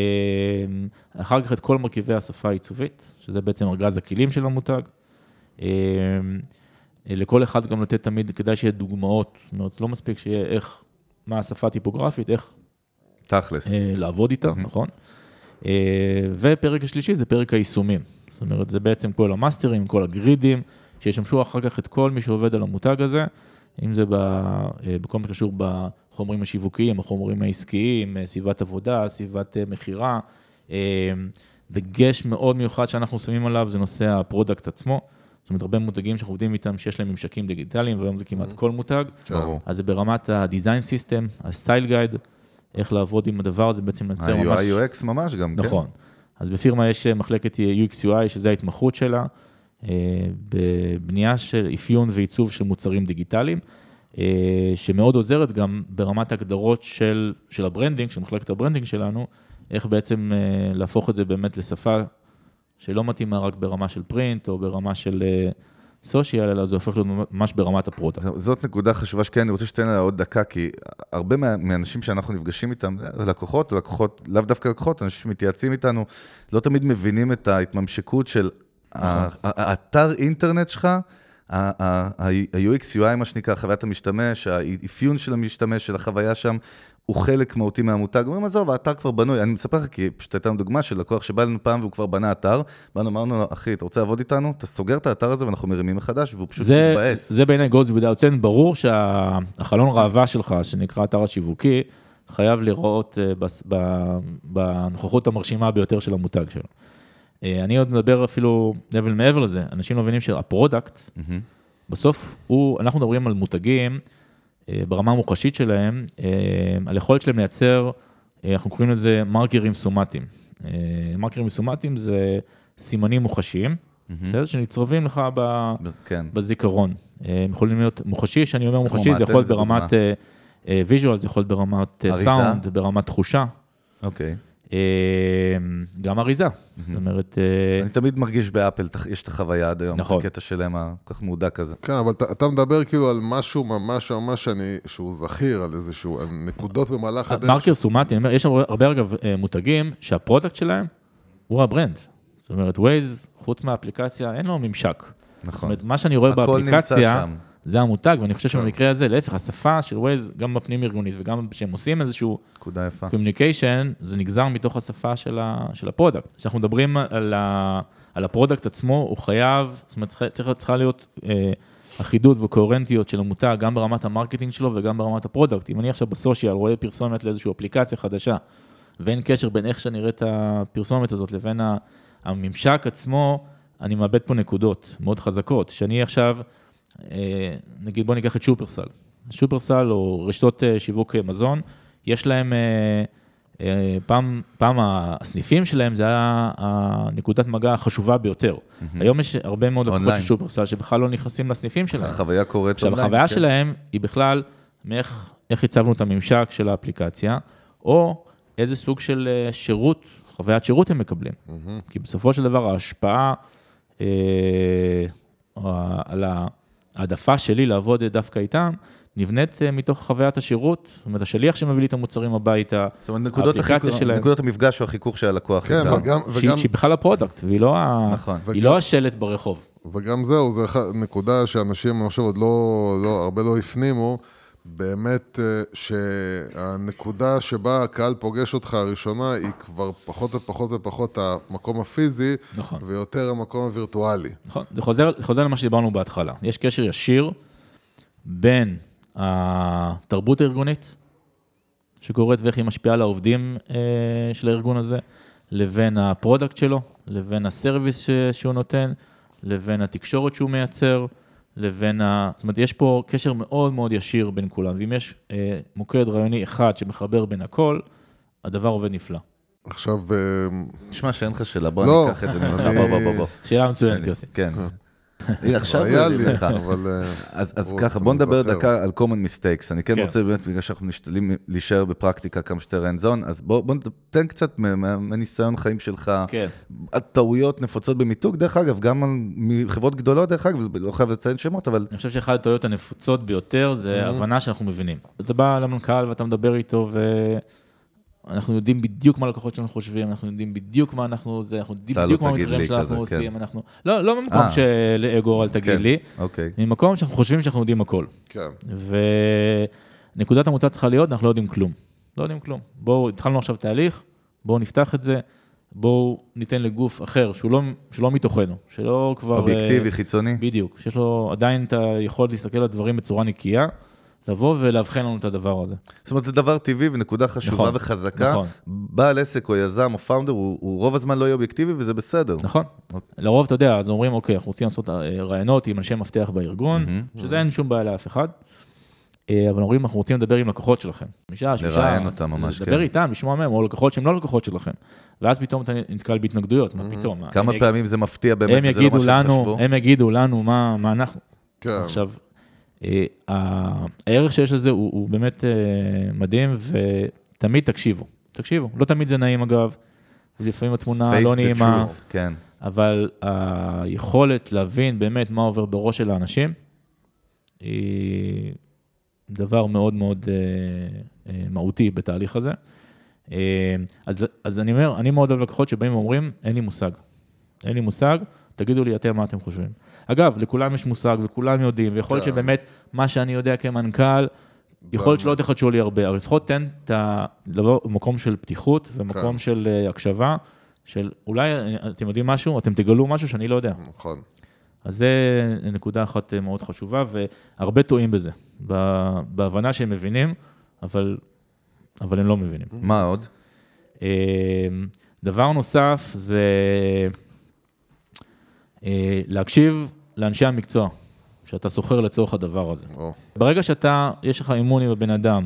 אחר כך את כל מרכיבי השפה העיצובית, שזה בעצם ארגז הכלים של המותג. אה, לכל אחד גם לתת תמיד, כדאי שיהיה דוגמאות, זאת אומרת, לא מספיק שיהיה איך, מה השפה הטיפוגרפית, איך תכלס. אה, לעבוד איתה, נכון? אה, ופרק השלישי זה פרק היישומים. זאת אומרת, זה בעצם כל המאסטרים, כל הגרידים, שישמשו אחר כך את כל מי שעובד על המותג הזה, אם זה ב, אה, בכל מה שקשור בחומרים השיווקיים, החומרים העסקיים, אה, סביבת עבודה, סביבת אה, מכירה. דגש מאוד מיוחד שאנחנו שמים עליו זה נושא ה product עצמו. זאת אומרת, הרבה מותגים שאנחנו עובדים איתם, שיש להם ממשקים דיגיטליים, והיום זה כמעט כל מותג. ברור. אז זה ברמת ה-design system, ה-style guide, איך לעבוד עם הדבר הזה, בעצם לייצר ממש... ה-UI UX ממש גם, כן. נכון. אז בפירמה יש מחלקת UX UI, שזה ההתמחות שלה, אה, בבנייה של אפיון ועיצוב של מוצרים דיגיטליים, אה, שמאוד עוזרת גם ברמת הגדרות של, של ה branding, של מחלקת ה branding שלנו, איך בעצם אה, להפוך את זה באמת לשפה שלא מתאימה רק ברמה של print או ברמה של סושיאל, אלא זה הופך להיות ממש ברמת ה product. ז- זאת נקודה חשובה שכן, אני רוצה שתיתן לה עוד דקה, כי הרבה מה- מהאנשים שאנחנו נפגשים איתם, לקוחות, לקוחות, לאו דווקא לקוחות, אנשים שמתייעצים איתנו, לא תמיד מבינים את ההתממשקות של האתר אינטרנט שלך, ה-UX UI, מה שנקרא, חוויית המשתמש, האפיון של המשתמש, של החוויה שם, הוא חלק מהותי מהמותג. אומרים, עזוב, האתר כבר בנוי. אני מספר לך, כי פשוט הייתה לנו דוגמה של לקוח שבא אלינו פעם והוא כבר בנה אתר, באנו, אמרנו לו, אחי, אתה רוצה לעבוד איתנו? אתה סוגר את האתר הזה ואנחנו מרימים מחדש, והוא פשוט זה, מתבאס. זה בעיניי goes without saying, ברור שהחלון ראווה שלך, שנקרא אתר השיווקי, חייב להראות אה, בנוכחות המרשימה ביותר של המותג שלו. אה, אני עוד מדבר אפילו level מעבר לזה, אנשים לא מבינים שה product, מהמם. בסוף הוא, אנחנו מדברים על מותגים ברמה המוחשית שלהם, אה, על יכולת שלהם לייצר, אה, אנחנו קוראים לזה מרקרים סומטיים. אה, מרקרים סומטיים זה סימנים מוחשיים, בסדר? שנצרבים לך ב... כן. בזיכרון. אה, הם יכולים להיות מוחשי, שאני אומר מוחשי? זה יכול להיות ברמת visual, זה יכול להיות ברמת? סאונד, ברמת תחושה, אוקיי. אה, גם אריזה. זאת אומרת, אה, אני תמיד מרגיש באפל, יש את החוויה עד היום, נכון. את הקטע שלהם הכל כך מהודק כזה. כן, אבל אתה, אתה מדבר כאילו על משהו ממש ממש שאני, שהוא זכיר, על איזשהו, על נקודות במהלך הדרך. מרקר סומטי, אני אומר, יש הרבה אגב אה, מותגים שה product שלהם הוא ה brand. זאת אומרת, ווייז, חוץ מהאפליקציה, אין לו ממשק. זאת נכון. אומרת, מה שאני רואה הכל נמצא באפליקציה, שם. זה המותג, ואני חושב כן. שבמקרה הזה, להפך, השפה של ווייז, גם בפנים ארגונית וגם כשהם עושים איזשהו נקודה יפה. communication, זה נגזר מתוך השפה של, ה, של ה product. כשאנחנו מדברים על, ה, על ה product עצמו, הוא חייב, זאת אומרת, צריך, צריך, צריכה להיות אה, אחידות וקוהרנטיות של המותג, גם ברמת ה marketing שלו וגם ברמת ה product. אם אני עכשיו בסושיאל רואה פרסומת לאיזושהי אפליקציה חדשה, ואין קשר בין איך שאני אראה את הפרסומת הזאת לבין הממשק עצמו, אני מאבד פה נקודות מאוד חזקות. שאני עכשיו, נגיד בוא ניקח את שופרסל. שופרסל או רשתות אה, שיווק אה, מזון, יש להם, אה, אה, פעם, פעם הסניפים שלהם זה היה הנקודת מגע החשובה ביותר. היום יש הרבה מאוד לקוחות. של שופרסל שבכלל לא נכנסים לסניפים שלהם. החוויה קורית עכשיו, אונליין, החוויה כן. שלהם היא בכלל מאיך איך הצבנו את הממשק של האפליקציה, או איזה סוג של אה, שירות חוויית שירות הם מקבלים. מהמם. כי בסופו של דבר ההשפעה אה, ה- על העדפה שלי לעבוד דווקא איתם, נבנית אה, מתוך חוויית השירות, זאת אומרת, השליח שמביא לי את המוצרים הביתה, זאת אומרת, נקודות, החיכוך, שלהם. נקודות המפגש או החיכוך של הלקוח. כן, איתם. וגם, שהיא, וגם, שהיא בכלל ה product, והיא לא, ה... נכון. היא וגם- לא השלט ברחוב. וגם זהו, זו אחת- נקודה שאנשים, אני חושב, עוד לא, לא, הרבה לא הפנימו, באמת אה, שהנקודה שבה הקהל פוגש אותך הראשונה היא כבר פחות ופחות ופחות המקום הפיזי, נכון. ויותר המקום הווירטואלי. נכון, זה חוזר, חוזר למה שדיברנו בהתחלה. יש קשר ישיר בין התרבות הארגונית שקורית ואיך היא משפיעה על העובדים אה, של הארגון הזה, לבין ה product שלו, לבין ה service ש- שהוא נותן, לבין התקשורת שהוא מייצר, לבין ה... זאת אומרת, יש פה קשר מאוד מאוד ישיר בין כולם, ואם יש אה, מוקד רעיוני אחד שמחבר בין הכל, הדבר עובד נפלא. עכשיו, אה, נשמע שאין לך שאלה, בוא לא, ניקח את זה ממך, אני- בוא, בוא, בוא, בוא. שאלה מצוינת, יוסי. כן. הנה, עכשיו היה לי, לך. אבל... אה, אז, ככה, בוא נדבר. דקה על common mistakes. אני כן, כן. רוצה באמת, בגלל שאנחנו משתדלים להישאר בפרקטיקה כמה שיותר hands on, אז בוא, בוא תן קצת מה- מה- מהניסיון חיים שלך. כן. הטעויות נפוצות במיתוג, דרך אגב, גם מחברות גדולות, דרך אגב, לא חייב לציין שמות, אבל אני חושב שאחת הטעויות הנפוצות ביותר זה הבנה שאנחנו מבינים. אתה בא למנכ"ל ואתה מדבר איתו ואנחנו יודעים בדיוק מה הלקוחות שלנו חושבים, אנחנו יודעים בדיוק מה אנחנו זה, אנחנו יודעים לא בדיוק מה המקרים שאנחנו כזה, עושים, אנחנו... לא, לא ממקום אה. של אגו, אל תגיד כן, לי, אוקיי. ממקום שאנחנו חושבים שאנחנו יודעים הכל. כן. ונקודת המוצא צריכה להיות, אנחנו לא יודעים כלום. לא יודעים כלום. בואו, התחלנו עכשיו תהליך, בואו נפתח את זה, בואו ניתן לגוף אחר, שהוא לא, שלא מתוכנו, שלא כבר... אובייקטיבי, אה, חיצוני. בדיוק, שיש לו עדיין את היכולת להסתכל על דברים בצורה נקייה, לבוא ולאבחן לנו את הדבר הזה. זאת אומרת, זה דבר טבעי ונקודה חשובה נכון, וחזקה. נכון. בעל עסק או יזם או פאונדר, הוא, הוא רוב הזמן לא יהיה אובייקטיבי וזה בסדר. נכון. אוקיי. לרוב, אתה יודע, אז אומרים, אוקיי, אנחנו רוצים לעשות אה, רעיונות עם אנשי מפתח בארגון, מהמם. שזה אין שום בעיה לאף אחד. אה, אבל אומרים, אנחנו רוצים לדבר עם לקוחות שלכם. חמישה, שישה. לראיין אותם ממש, לדבר כן. איתם, לשמוע מהם, או לקוחות שהם לא לקוחות שלכם. ואז פתאום אתה נתקל בהתנגדויות, מה פתאום? מה, כמה פעמים זה מפתיע באמת, הם וזה לא יגידו מה שהם לנו, חשבו. הם יגידו לנו מה מה אנחנו. כן. עכשיו, הערך שיש לזה הוא, הוא באמת אה, מדהים, ותמיד תקשיבו. תקשיבו, לא תמיד זה נעים אגב, לפעמים התמונה לא נעימה, truth, כן. אבל היכולת להבין באמת מה עובר בראש של האנשים, היא דבר מאוד מאוד אה, אה, מהותי בתהליך הזה. אה, אז, אז אני אומר, אני מאוד אוהב לקוחות שבאים ואומרים, אין לי מושג. אין לי מושג, תגידו לי אתם מה אתם חושבים. אגב, לכולם יש מושג וכולם יודעים, ויכול להיות כן. שבאמת מה שאני יודע כמנכ"ל, יכול להיות שלא תחדשו לי הרבה, אבל לפחות תן את ה... לבוא במקום של פתיחות ומקום כן. של אה, הקשבה, של אולי אה, אתם יודעים משהו, אתם תגלו משהו שאני לא יודע. נכון. אז זה נקודה אחת אה, מאוד חשובה, והרבה טועים בזה, בהבנה שהם מבינים, אבל, אבל הם לא מבינים. מה עוד? דבר נוסף זה להקשיב לאנשי המקצוע, שאתה שוכר לצורך הדבר הזה. או, ברגע שאתה, יש לך אמון עם הבן אדם,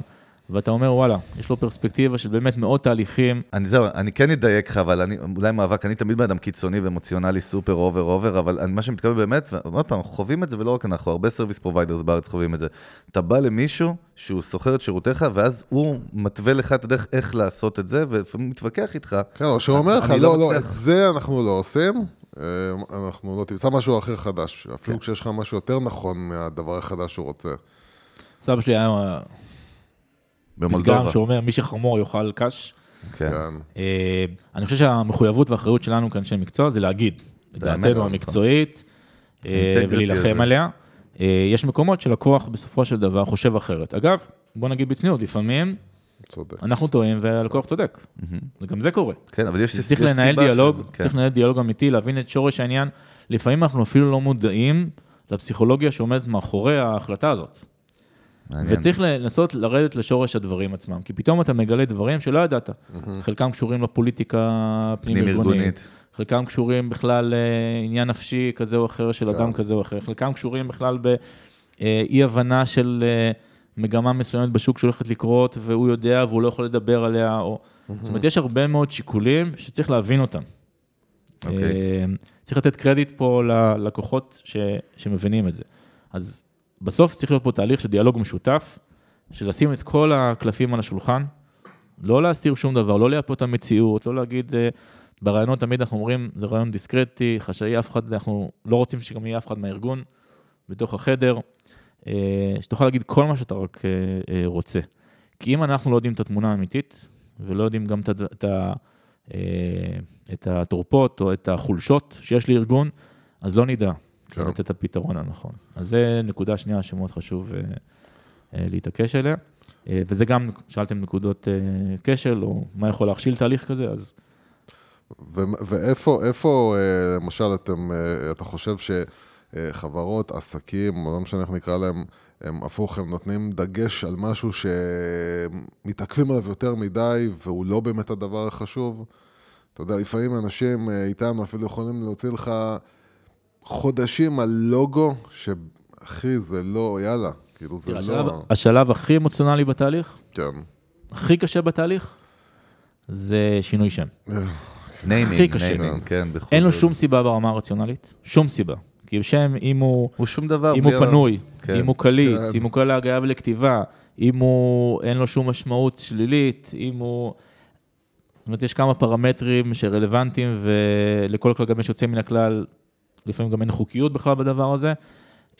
ואתה אומר, וואלה, יש לו פרספקטיבה של באמת מאות תהליכים, אני זהו, אני כן אדייק לך, אבל אני, אולי מאבק, אני תמיד בן אדם קיצוני ואמוציונלי super over over, אבל אני, מה שמתכוון באמת, ועוד פעם, אנחנו חווים את זה, ולא רק אנחנו, הרבה service providers בארץ חווים את זה. אתה בא למישהו שהוא שוכר את שירותיך, ואז הוא מתווה לך את הדרך איך לעשות את זה, ולפעמים מתווכח איתך. כן, או שהוא אומר לך, לא לא, לא, מצליח." את זה אנחנו לא עושים, אה, אנחנו לא תמצא משהו אחר חדש, אפילו כשיש לך משהו יותר נכון מהדבר החדש שהוא רוצה. סבא שלי היה פתגם במולדובה. שאומר, מי שחמור יאכל קש. כן. כן. אה, אני חושב שהמחויבות והאחריות שלנו כאנשי מקצוע זה להגיד את באמת, דעתנו נכון. המקצועית אה, ולהילחם. עליה. אה, יש מקומות שלקוח בסופו של דבר חושב אחרת. אגב, בוא נגיד בצניעות, לפעמים צודק. אנחנו טועים והלקוח צודק. גם זה קורה. כן, אבל יש צריך יש לנהל סיבה דיאלוג, כן. צריך לנהל דיאלוג אמיתי, להבין את שורש העניין. לפעמים אנחנו אפילו לא מודעים לפסיכולוגיה שעומדת מאחורי ההחלטה הזאת. מעניין. וצריך לנסות לרדת לשורש הדברים עצמם, כי פתאום אתה מגלה דברים שלא ידעת. חלקם קשורים לפוליטיקה פנים-ארגונית. חלקם קשורים בכלל לעניין נפשי כזה או אחר של אדם כזה או אחר, חלקם קשורים בכלל באי הבנה של אה, מגמה מסוימת בשוק שהולכת לקרות, והוא יודע והוא לא יכול לדבר עליה, או... זאת אומרת, יש הרבה מאוד שיקולים שצריך להבין אותם. אוקיי. אה, צריך לתת קרדיט פה ללקוחות ש, שמבינים את זה. אז בסוף צריך להיות פה תהליך של דיאלוג משותף, של לשים את כל הקלפים על השולחן, לא להסתיר שום דבר, לא לייפות את המציאות, לא להגיד, אה, ברעיונות תמיד אנחנו אומרים, זה רעיון דיסקרטי, חשאי, אף אחד, אנחנו לא רוצים שגם יהיה אף אחד מהארגון בתוך החדר, שתוכל להגיד כל מה שאתה רק אה, אה, רוצה. כי אם אנחנו לא יודעים את התמונה האמיתית, ולא יודעים גם את, אה, התורפות או את החולשות שיש לארגון, אז לא נדע כן. לתת את הפתרון הנכון. אז זה נקודה שנייה שמאוד חשוב אה, אה, להתעקש עליה. אה, וזה גם, שאלתם נקודות אה, כשל, או מה יכול להכשיל תהליך כזה, אז ו- ואיפה, איפה, אה, למשל, אתם, אה, אתה חושב שחברות, עסקים, או לא משנה איך נקרא להם, הם הפוך, הם נותנים דגש על משהו שמתעכבים עליו יותר מדי, והוא לא באמת הדבר החשוב? אתה יודע, לפעמים אנשים אה, איתנו אפילו יכולים להוציא לך חודשים על לוגו, שאחי, זה לא, יאללה, כאילו זה לא... השלב, השלב הכי אמוציונלי בתהליך, כן. הכי קשה בתהליך, זה שינוי שם. naming, הכי קשה. naming, כן, בחו"ל. אין לו שום סיבה ברמה הרציונלית, שום סיבה. כי שם, אם הוא, הוא שום דבר. אם הוא ה- פנוי, כן. אם הוא קליט, כן. אם הוא קל להגעה ולכתיבה, אם הוא, אין לו שום משמעות שלילית, אם הוא... זאת אומרת, יש כמה פרמטרים שרלוונטיים, ולכל כלל גם יש יוצא מן הכלל, לפעמים גם אין חוקיות בכלל בדבר הזה,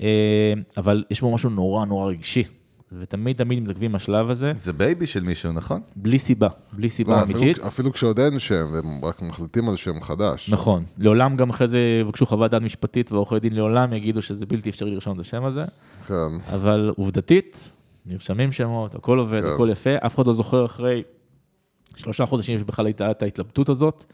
אה, אבל יש בו משהו נורא נורא רגשי, ותמיד תמיד מתעכבים בשלב הזה, זה בייבי של מישהו, נכון? בלי סיבה, בלי סיבה לא, אמיתית. אפילו, אפילו כשעוד אין שם, והם רק מחליטים על שם חדש. נכון, לעולם גם אחרי זה יבקשו חוות דעת משפטית ועורכי דין לעולם יגידו שזה בלתי אפשרי לרשום את השם הזה, כן. אבל עובדתית, נרשמים שמות, הכל עובד, כן. הכל יפה, אף אחד לא זוכר אחרי שלושה חודשים שבכלל הייתה את ההתלבטות הזאת,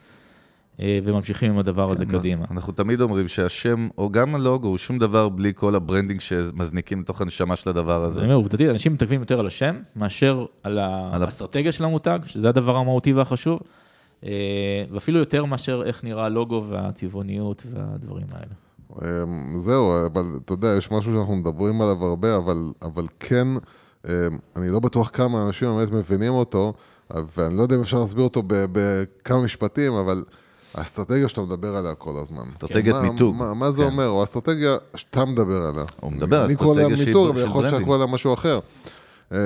וממשיכים עם הדבר הזה קדימה. אנחנו תמיד אומרים שהשם, או גם הלוגו, הוא שום דבר בלי כל ה branding שמזניקים לתוך הנשמה של הדבר הזה. אני אומר, עובדתית, אנשים מתעכבים יותר על השם, מאשר על האסטרטגיה של המותג, שזה הדבר המהותי והחשוב, אה, ואפילו יותר מאשר איך נראה הלוגו והצבעוניות והדברים האלה. אמ, זהו, אבל אתה יודע, יש משהו שאנחנו מדברים עליו הרבה, אבל, אבל כן, אמ, אני לא בטוח כמה אנשים באמת מבינים אותו, ואני לא יודע אם אפשר להסביר אותו בכמה משפטים, אבל האסטרטגיה שאתה מדבר עליה כל הזמן. אסטרטגיית מה- מיתוג. מה, מה זה כן. אומר? או האסטרטגיה שאתה מדבר עליה. הוא מדבר על אני קורא אסטרטגיה לה שהיא מיתוג, של ויכול להיות שאתה ברנדינג. קורא לה משהו אחר. אמ,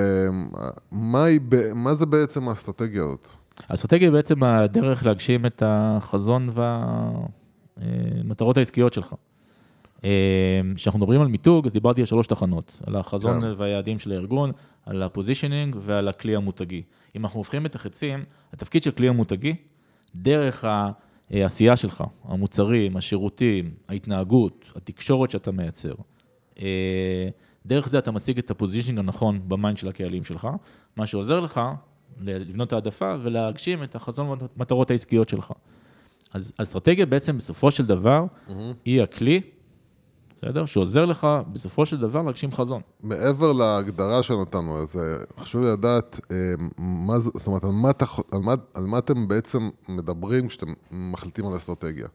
מה, היא, ב- מה זה בעצם האסטרטגיה הזאת? האסטרטגיה היא בעצם הדרך להגשים את החזון והמטרות העסקיות שלך. אה, כשאנחנו מדברים על מיתוג, אז דיברתי על שלוש תחנות, על החזון כן. והיעדים של הארגון, על הפוזישנינג ועל הכלי המותגי. אם אנחנו הופכים את החצים, התפקיד של כלי המותגי, דרך העשייה שלך, המוצרים, השירותים, ההתנהגות, התקשורת שאתה מייצר, אה, דרך זה אתה משיג את ה positioning הנכון ב mind של הקהלים שלך, מה שעוזר לך לבנות העדפה ולהגשים את החזון והמטרות העסקיות שלך. אז האסטרטגיה בעצם בסופו של דבר היא הכלי, בסדר? שעוזר לך בסופו של דבר להגשים חזון. מעבר להגדרה שנתנו, אז אה, חשוב לי לדעת אה, מה זה, זאת אומרת, על מה, על, מה, על מה אתם בעצם מדברים כשאתם מחליטים על אסטרטגיה.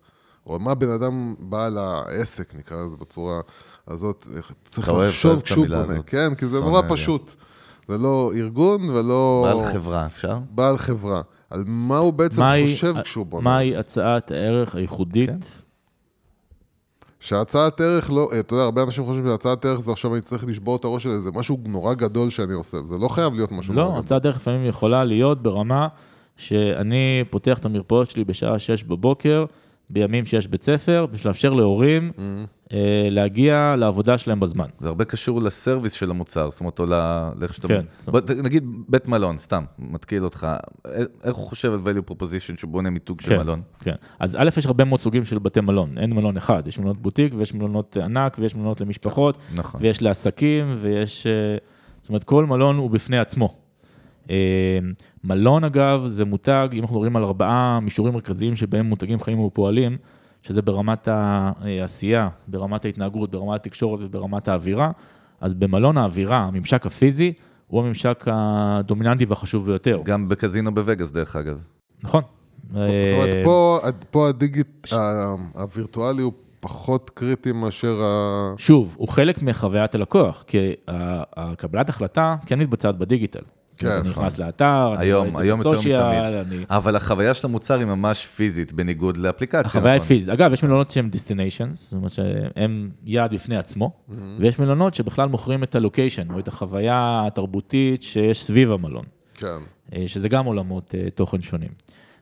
או מה בן אדם בעל העסק, נקרא לזה בצורה הזאת, צריך לחשוב כשהוא בונה, הזאת. כן, כי זה נורא. פשוט. זה לא ארגון ולא... בעל חברה, אפשר? בעל חברה. על מה הוא בעצם מהי- חושב כשהוא בונה. מהי הצעת הערך הייחודית? כן. שהצעת ערך לא, אתה יודע, הרבה אנשים חושבים שהצעת ערך זה עכשיו אני צריך לשבור את הראש של איזה משהו נורא גדול שאני עושה, זה לא חייב להיות משהו לא. הצעת ערך לפעמים יכולה להיות ברמה שאני פותח את המרפאות שלי בשעה 6 בבוקר, בימים שיש בית ספר, בשביל לאפשר להורים Mm-hmm. אה, להגיע לעבודה שלהם בזמן. זה הרבה קשור לסרוויס של המוצר, זאת אומרת, או לאיך שאתה... כן. בוא, נגיד בית מלון, סתם, מתקיל אותך, א- איך הוא חושב על value proposition שהוא בונה מיתוג של כן, מלון? כן. אז א', יש הרבה מאוד סוגים של בתי מלון, אין מלון אחד, יש מלונות בוטיק ויש מלונות ענק ויש מלונות למשפחות, נכון. ויש לעסקים ויש... אה, זאת אומרת, כל מלון הוא בפני עצמו. מלון, אגב, זה מותג, אם אנחנו מדברים על ארבעה מישורים מרכזיים שבהם מותגים חיים ופועלים, שזה ברמת העשייה, ברמת ההתנהגות, ברמת התקשורת וברמת האווירה, אז במלון האווירה, הממשק הפיזי, הוא הממשק הדומיננטי והחשוב ביותר. גם בקזינו בווגאס, דרך אגב. נכון. זאת אומרת, אה, פה, פה הדיגיט, הווירטואלי הוא פחות קריטי מאשר ה... שוב, הוא חלק מחוויית הלקוח, כי הקבלת החלטה כן מתבצעת בדיגיטל. כן, אני נכון. נכנס לאתר, אני רואה היום, את היום יותר בסושיאל, מתמיד. אני... אבל החוויה של המוצר היא ממש פיזית, בניגוד לאפליקציה. החוויה היא נכון? פיזית. אגב, יש מלונות שהם destinations, זאת אומרת שהם יעד בפני עצמו, Mm-hmm. ויש מלונות שבכלל מוכרים את הלוקיישן, או את החוויה התרבותית שיש סביב המלון. כן. אה, שזה גם עולמות אה, תוכן שונים.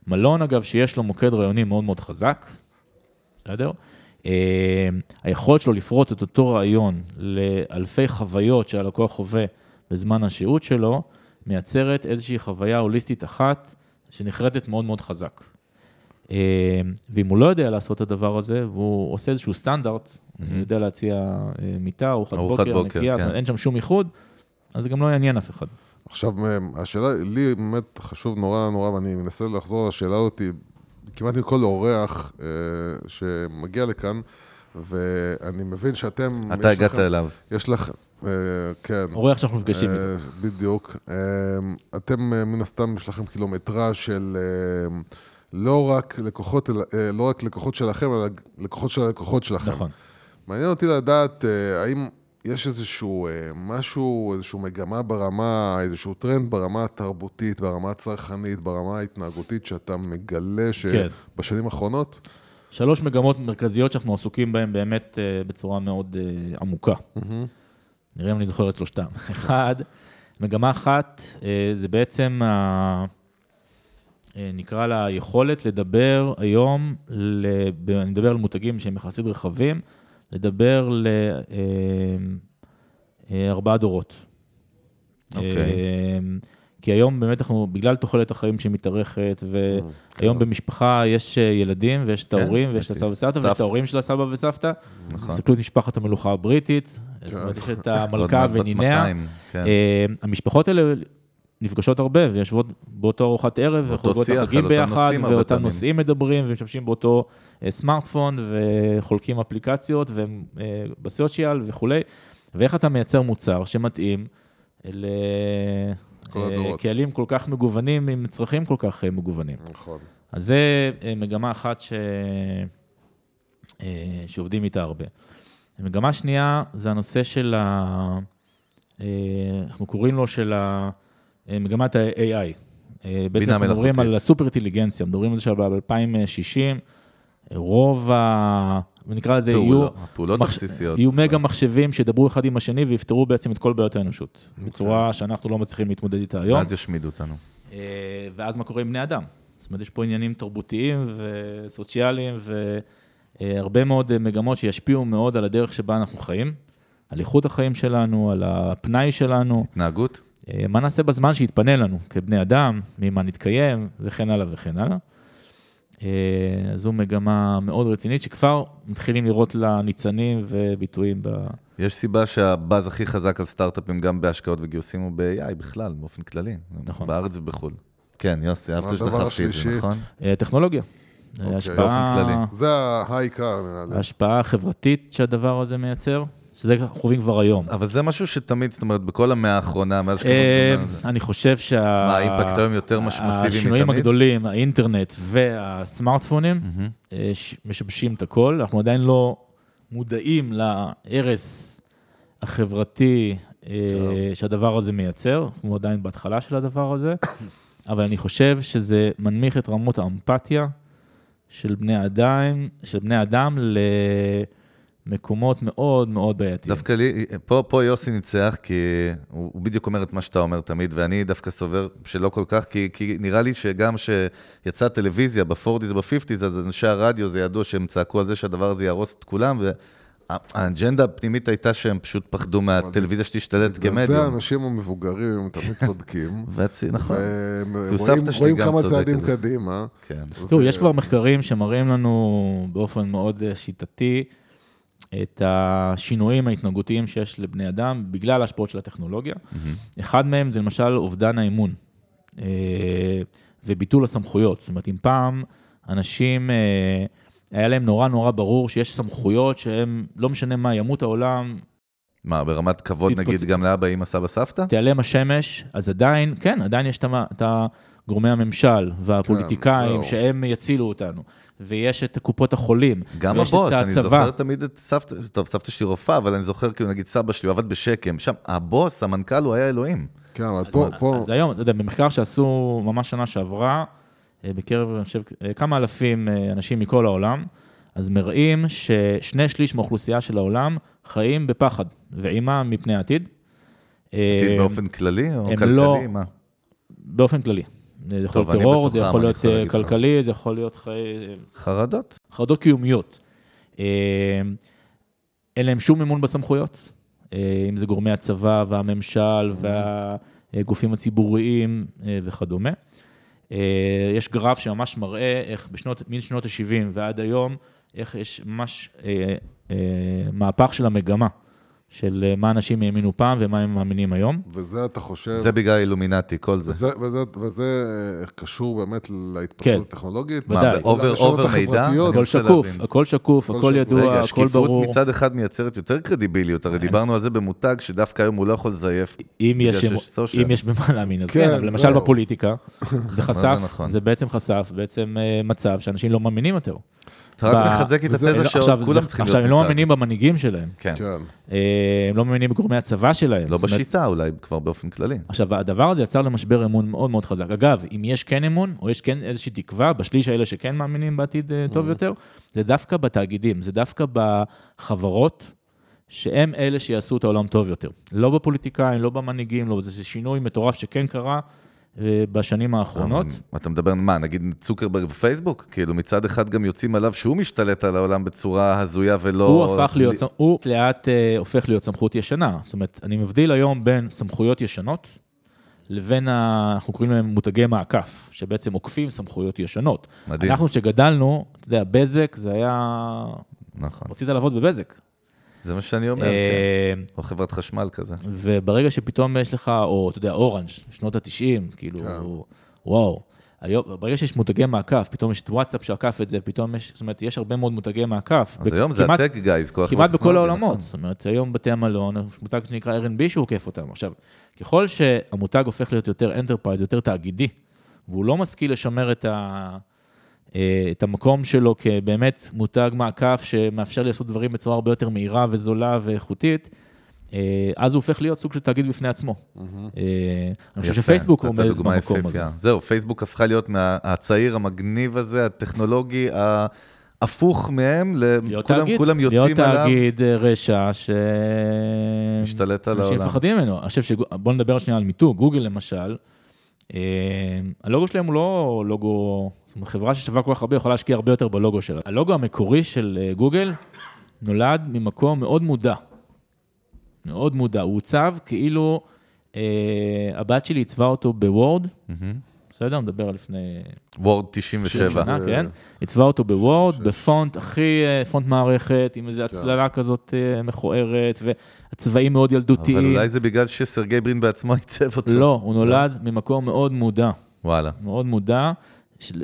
מלון, אגב, שיש לו מוקד רעיוני מאוד מאוד חזק, בסדר? אה, היכולת שלו לפרוט את אותו רעיון לאלפי חוויות שהלקוח חווה בזמן השהות שלו, מייצרת איזושהי חוויה הוליסטית אחת שנחרטת מאוד מאוד חזק. אה, ואם הוא לא יודע לעשות את הדבר הזה, והוא עושה איזשהו סטנדרט, הוא יודע להציע אה, מיטה, ארוחת בוקר, בוקר, נקייה, כן. אין שם שום איחוד, אז זה גם לא יעניין אף אחד. עכשיו, השאלה, לי באמת חשוב נורא נורא, ואני מנסה לחזור לשאלה אותי כמעט עם כל אורח אה, שמגיע לכאן, ואני מבין שאתם... אתה הגעת לכם- אליו. יש לך, אה, כן. אורח שאנחנו נפגשים איתו. אה, בדיוק. אה, אתם, מן הסתם, יש לכם קילומטרה של לא רק לקוחות, לא רק לקוחות שלכם, אלא לקוחות של הלקוחות שלכם. נכון. מעניין אותי לדעת, האם יש איזשהו משהו, איזשהו מגמה ברמה, איזשהו טרנד ברמה התרבותית, ברמה הצרכנית, ברמה ההתנהגותית, שאתה מגלה כן. שבשנים האחרונות? שלוש מגמות מרכזיות שאנחנו עסוקים בהן באמת בצורה מאוד עמוקה. נראה אם אני זוכר את שלושתם. אחד, מגמה אחת, אה, זה בעצם, ה- אה, נקרא לה היכולת לדבר היום, ל- ב- אני מדבר על מותגים שהם יחסית רחבים, לדבר לארבעה דורות. אוקיי. אה, כי היום באמת אנחנו, בגלל תוחלת החיים שמתארכת, והיום במשפחה יש אה, ילדים, ויש את כן, ההורים, ויש יש את הסבא וסבתא, ויש את. ההורים של הסבא וסבתא. נכון. תסתכלו את משפחת המלוכה הבריטית, זאת אומרת, יש את המלכה וניניה. 200, כן. אה, המשפחות האלה נפגשות הרבה ויושבות באותו ארוחת ערב, וחוגגות את החגים ביחד, ואותם. נושאים מדברים, ומשתמשים באותו אה, סמארטפון, וחולקים אפליקציות, והם בסושיאל וכולי. ואיך אתה מייצר מוצר שמתאים כל הדורות. לקהלים כל כך מגוונים עם צרכים כל כך אה, מגוונים. נכון. אז זה אה, מגמה אחת ש... אה, שעובדים איתה הרבה. מגמה שנייה זה הנושא של ה... אה, אנחנו קוראים לו של ה... אה, מגמת ה-AI. אה, בעצם אנחנו מדברים. על הסופר אינטליגנציה, מדברים על זה שב-2060, רוב ה... נקרא לזה, יהיו, פעולות- הפעולות מחש- הבסיסיות. יהיו מגה מחשבים שידברו אחד עם השני ויפתרו בעצם את כל בעיות האנושות, בצורה שאנחנו לא מצליחים להתמודד איתה היום. ואז ישמידו אותנו. אה, ואז מה קורה עם בני אדם? זאת אומרת, יש פה עניינים תרבותיים וסוציאליים והרבה מאוד אה, מגמות שישפיעו מאוד על הדרך שבה אנחנו חיים, על איכות החיים שלנו, על הפנאי שלנו, התנהגות? אה, מה נעשה בזמן שיתפנה לנו כבני אדם, ממה נתקיים וכן הלאה וכן הלאה. אה, זו מגמה מאוד רצינית שכבר מתחילים לראות לה ניצנים וביטויים ב... יש סיבה שהבאז הכי חזק על סטארט-אפים, גם בהשקעות וגיוסים, הוא ב-AI בכלל, באופן כללי. נכון. בארץ ובחו"ל. כן, יוסי, אהבת שדחפתי את זה? נכון? אה, טכנולוגיה. אוקיי. השפעה- באופן כללי. זה העיקר, נראה לי. ההשפעה החברתית שהדבר הזה מייצר, שזה חווים כבר היום. אבל זה משהו שתמיד, זאת אומרת, בכל המאה האחרונה, מאז אה, שכאילו... אני חושב שה... מה, האימפקט היום יותר מסיבי השינויים מתמיד? הגדולים, האינטרנט והסמארטפונים. אה, משבשים את הכל. אנחנו עדיין לא מודעים להרס החברתי אה, שהדבר הזה מייצר. אנחנו עדיין בהתחלה של הדבר הזה, אבל אני חושב שזה מנמיך את רמות האמפתיה של בני אדם, של בני אדם למקומות מאוד מאוד בעייתיים. דווקא לי, פה, פה יוסי ניצח, כי הוא, הוא בדיוק אומר את מה שאתה אומר תמיד, ואני דווקא סובר שלא כל כך, כי, כי נראה לי שגם שיצאה טלוויזיה ב-40's וב-50's, אז אנשי הרדיו זה ידוע שהם צעקו על זה שהדבר הזה יהרוס את כולם, והאג'נדה הפנימית הייתה שהם פשוט פחדו מהטלוויזיה שתשתלט בגלל זה כמדיום. האנשים המבוגרים הם תמיד צודקים. נכון, רואים- כמה צודקת צעדים. קדימה. כן. תראו, יש כבר מחקרים שמראים לנו באופן מאוד אה, שיטתי את השינויים ההתנהגותיים שיש לבני אדם בגלל ההשפעות של הטכנולוגיה. אחד מהם זה למשל אובדן האמון אה, וביטול הסמכויות. זאת אומרת, אם פעם אנשים, אה, היה להם נורא נורא ברור שיש סמכויות שהם, לא משנה מה, ימות העולם, מה, ברמת כבוד תתפוצ- נגיד גם לאבא, אמא, סבא, סבתא? תיעלם השמש, אז עדיין, כן, עדיין יש את גורמי הממשל והפוליטיקאים זהו. שהם יצילו אותנו, ויש את קופות החולים, גם הבוס, אני. זוכר תמיד את סבתא, טוב, סבתא שלי רופאה, אבל אני זוכר כאילו נגיד סבא שלי, הוא עבד בשקם, שם הבוס, המנכ"ל, הוא היה אלוהים. כן, אז פה, פה, אז היום, אתה יודע, במחקר שעשו ממש שנה שעברה, אה, בקרב, אני חושב, אה, כמה אלפים אה, אנשים מכל העולם, אז מראים ששני שליש מהאוכלוסייה של העולם חיים בפחד ואימה מפני העתיד. עתיד באופן כללי או כלכלי? לא- מה? באופן כללי. זה יכול להיות טרור, זה יכול להיות אה. כלכלי, זה יכול להיות. חרדות? חרדות קיומיות. אה, אין להם שום אמון בסמכויות, אה, אם זה גורמי הצבא והממשל והגופים הציבוריים אה, וכדומה. אה, יש גרף שממש מראה איך בשנות, משנות ה-70 ועד היום, איך יש ממש אה, אה, מהפך של המגמה, של אה, מה אנשים האמינו פעם ומה הם מאמינים היום. וזה אתה חושב... זה בגלל אילומינטי, כל זה. וזה, וזה, וזה אה, קשור באמת להתפתחות כן. הטכנולוגית. ודאי. מה, ב over לרשתות over מידע? הכל שקוף. הכל שקוף, הכל. ידוע, רגע, הכל שקיפות ברור. מצד אחד מייצרת יותר קרדיביליות, הרי דיברנו על זה במותג שדווקא היום הוא לא יכול לזייף. אם יש. אם יש במה להאמין, אז כן, כן, אבל למשל. בפוליטיקה, זה חשף, נכון. זה בעצם חשף בעצם אה, מצב שאנשים לא מאמינים יותר. אתה רק מחזק את התזה עכשיו, שכולם זה- צריכים עכשיו, להיות הם לא. מאמינים במנהיגים שלהם, כן, כן. אה, הם לא מאמינים בגורמי הצבא שלהם. לא בשיטה אולי, כבר באופן כללי. עכשיו, הדבר הזה יצר למשבר אמון מאוד מאוד חזק. אגב, אם יש כן אמון, או יש כן איזושהי תקווה, בשליש האלה שכן מאמינים בעתיד אה, טוב יותר, זה דווקא בתאגידים, זה דווקא בחברות, שהם אלה שיעשו את העולם טוב יותר. לא בפוליטיקאים, לא במנהיגים, לא, זה שינוי מטורף שכן קרה בשנים האחרונות. אתה מדבר, מה, נגיד צוקרברג ופייסבוק? כאילו מצד אחד גם יוצאים עליו שהוא משתלט על העולם בצורה הזויה ולא... הוא הפך להיות, הוא לאט אה, הופך להיות סמכות ישנה. זאת אומרת, אני מבדיל היום בין סמכויות ישנות לבין, ה... אנחנו קוראים להם מותגי מעקף, שבעצם עוקפים סמכויות ישנות. מדהים. אנחנו כשגדלנו, אתה יודע, בזק זה היה... נכון, רצית לעבוד בבזק. זה מה שאני אומר, כן. אה, או חברת חשמל כזה. וברגע שפתאום יש לך, או אתה יודע, אורנג', שנות ה-90, כאילו, כן. וואו. היום, ברגע שיש מותגי מעקף, פתאום יש את וואטסאפ שעקף את זה, פתאום יש, זאת אומרת, יש הרבה מאוד מותגי מעקף. אז היום זה ה tech guys, כוח כמעט בכל טכנולוגי, העולמות, נכון. זאת אומרת, היום בתי המלון, יש מותג שנקרא Airbnb שהוא עוקף אותם. עכשיו, ככל שהמותג הופך להיות יותר enterprise, יותר תאגידי, והוא לא משכיל לשמר את, ה, אה, את המקום שלו כבאמת מותג מעקף שמאפשר לעשות דברים בצורה הרבה יותר מהירה וזולה ואיכותית, אה, אז הוא הופך להיות סוג של תאגיד בפני עצמו. אה, אני חושב שפייסבוק עומד במקום הזה. זהו, פייסבוק הפכה להיות מהצעיר המגניב הזה, הטכנולוגי, ההפוך מהם, להיות תאגיד, כולם להיות יוצאים עליו, תאגיד אה, רשע ש... משתלט על העולם. מפחדים ממנו. אני חושב שבוא נדבר שנייה על מיתוג, גוגל למשל, אה, הלוגו שלהם הוא לא לוגו, זאת אומרת, חברה ששווה כל כך הרבה יכולה להשקיע הרבה יותר בלוגו שלה. הלוגו המקורי של אה, גוגל נולד ממקום מאוד מודע. מאוד מודע. הוא עוצב כאילו אה, הבת שלי עיצבה אותו בוורד. בסדר? מדבר על לפני וורד 97. שנה, אה, כן? עיצבה אותו בוורד, בפונט הכי, אה, פונט מערכת, עם איזו הצללה כזאת אה, מכוערת, והצבעים מאוד ילדותיים. אבל אולי זה בגלל שסרגי ברין בעצמו עיצב אותו. לא, הוא נולד ממקום מאוד מודע, וואלה. מאוד מודע,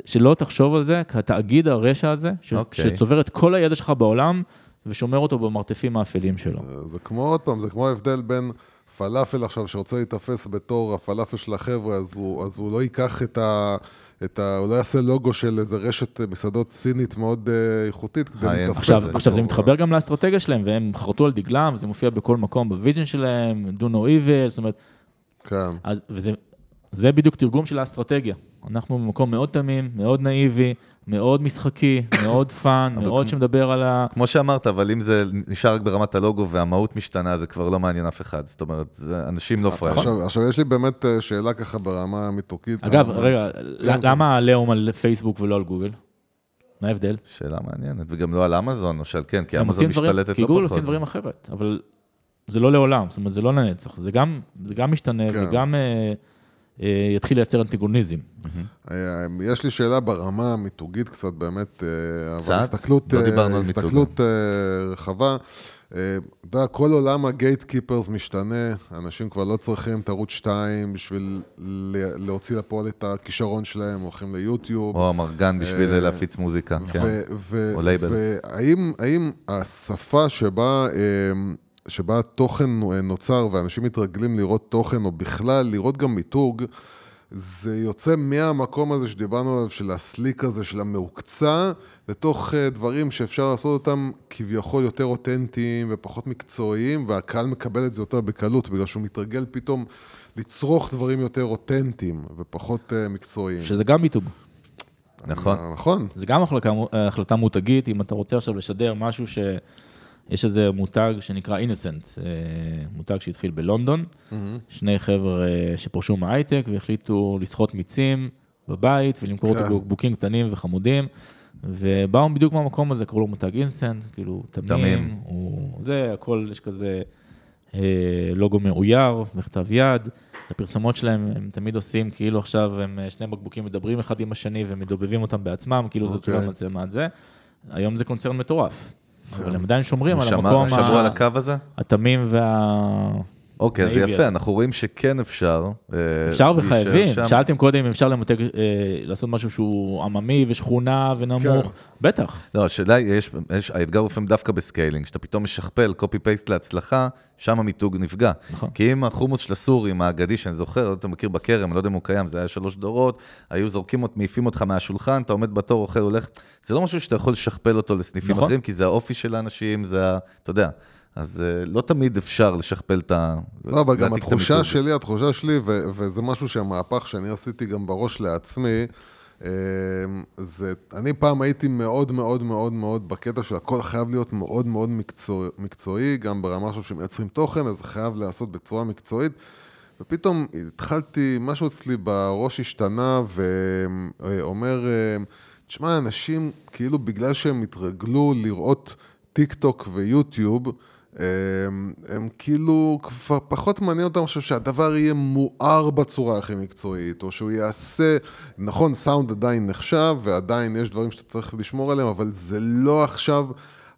שלא תחשוב על זה כתאגיד הרשע הזה, ש- אוקיי. שצובר את כל הידע שלך בעולם ושומר אותו במרתפים האפלים שלו. זה כמו, עוד פעם, זה כמו ההבדל בין פלאפל עכשיו, שרוצה להיתפס בתור הפלאפל של החבר'ה, אז הוא, אז הוא לא ייקח את ה... את ה... הוא לא יעשה לוגו של איזה רשת מסעדות סינית מאוד אה, איכותית כדי להיתפס. עכשיו, בתור- עכשיו זה מתחבר גם לאסטרטגיה שלהם, והם חרטו על דגלם, זה מופיע בכל מקום ב vision שלהם, do no evil, זאת אומרת, כן. אז, וזה זה בדיוק תרגום של האסטרטגיה. אנחנו במקום מאוד תמים, מאוד נאיבי, מאוד משחקי, מאוד fun, מאוד שמדבר על ה... כמו שאמרת, אבל אם זה נשאר רק ברמת הלוגו והמהות משתנה, זה כבר לא מעניין אף אחד. זאת אומרת, זה, אנשים לא פראיירים. עכשיו, עכשיו, יש לי באמת אה, שאלה ככה ברמה המיתוגית. אגב, למה- רגע, כן. למה העליהום על פייסבוק ולא על גוגל? מה ההבדל? שאלה מעניינת, וגם לא על אמזון, או שעל כן, כי אמזון עושים דברים- משתלטת כי לא גוגל פחות. עושים דברים אחרת, אבל זה לא לעולם, זאת אומרת, זה לא לנצח, זה גם, זה גם משתנה כן. וגם אה, אה, יתחיל לייצר אנטיגוניזם. אה, יש לי שאלה ברמה המיתוגית קצת, באמת, אה, אבל? הסתכלות, לא אה, דיברנו על מיתוג. הסתכלות אה, רחבה. אה, אתה יודע, כל עולם הגייט קיפרס משתנה, אנשים כבר לא צריכים את ערוץ 2 בשביל להוציא לפועל את הכישרון שלהם, הולכים ליוטיוב. או אמרגן בשביל אה, להפיץ מוזיקה, כן. או לייבל. והאם האם השפה שבה, אה, שבה התוכן נוצר ואנשים מתרגלים לראות תוכן, או בכלל לראות גם מיתוג, זה יוצא מהמקום הזה שדיברנו עליו, של הסליק הזה, של המהוקצע, לתוך אה, דברים שאפשר לעשות אותם כביכול יותר אותנטיים ופחות מקצועיים, והקהל מקבל את זה יותר בקלות, בגלל שהוא מתרגל פתאום לצרוך דברים יותר אותנטיים ופחות אה, מקצועיים. שזה גם מיתוג. נכון. אה, נכון. זה גם החלטה, החלטה מותגית, אם אתה רוצה עכשיו לשדר משהו ש... יש איזה מותג שנקרא אינסנט, מותג שהתחיל בלונדון, שני חבר'ה שפרשו מההייטק והחליטו לסחוט מיצים בבית ולמכור כן. אותו בקבוקים קטנים וחמודים, ובאו בדיוק מהמקום הזה, קראו לו מותג אינסנט, כאילו תמים. תמים, הוא, זה, הכל, יש כזה אה, לוגו מאויר, בכתב יד. הפרסומות שלהם, הם תמיד עושים כאילו עכשיו הם אה, שני בקבוקים מדברים אחד עם השני ומדובבים אותם בעצמם, כאילו זאת אוקיי. תשובה מצלמה את זה. היום זה קונצרן מטורף, אבל הם עדיין שומרים על המקום שמרו על הקו הזה? התמים וה... אוקיי, אז יפה. אנחנו רואים שכן אפשר. אה, אפשר וחייבים. שאלתם קודם אם אפשר למותג, אה, לעשות משהו שהוא עממי ושכונה ונמוך, כן. בטח. לא, השאלה היא, יש, יש, האתגר הוא לפעמים דווקא ב scaling, שאתה פתאום משכפל copy-paste להצלחה, שם המיתוג נפגע. נכון. כי אם החומוס של הסורים האגדי, שאני זוכר, לא יודע אם אתה מכיר בכרם, אני לא יודע אם הוא קיים, זה היה שלוש דורות, היו זורקים, מעיפים אותך מהשולחן, אתה עומד בתור, אוכל, הולך, זה לא משהו שאתה יכול לשכפל אותו לסניפים נכון. אחרים, כי זה האופי של האנשים, זה ה... אתה יודע. אז אה, לא תמיד אפשר לשכפל את ה... לא, אבל גם התחושה. שלי, התחושה שלי, ו- וזה משהו שהמהפך שאני עשיתי גם בראש לעצמי, אמ, זה, אני פעם הייתי מאוד מאוד מאוד מאוד בקטע של הכל חייב להיות מאוד מאוד מקצוע, מקצועי, גם ברמה עכשיו שמייצרים תוכן, אז זה חייב להיעשות בצורה מקצועית. ופתאום התחלתי, משהו אצלי בראש השתנה ואומר, אמ, תשמע, אנשים, כאילו בגלל שהם התרגלו לראות טיק טוק ויוטיוב, הם, הם כאילו כבר פחות מעניין אותם עכשיו שהדבר יהיה מואר בצורה הכי מקצועית, או שהוא יעשה, נכון, סאונד עדיין נחשב, ועדיין יש דברים שאתה צריך לשמור עליהם, אבל זה לא עכשיו,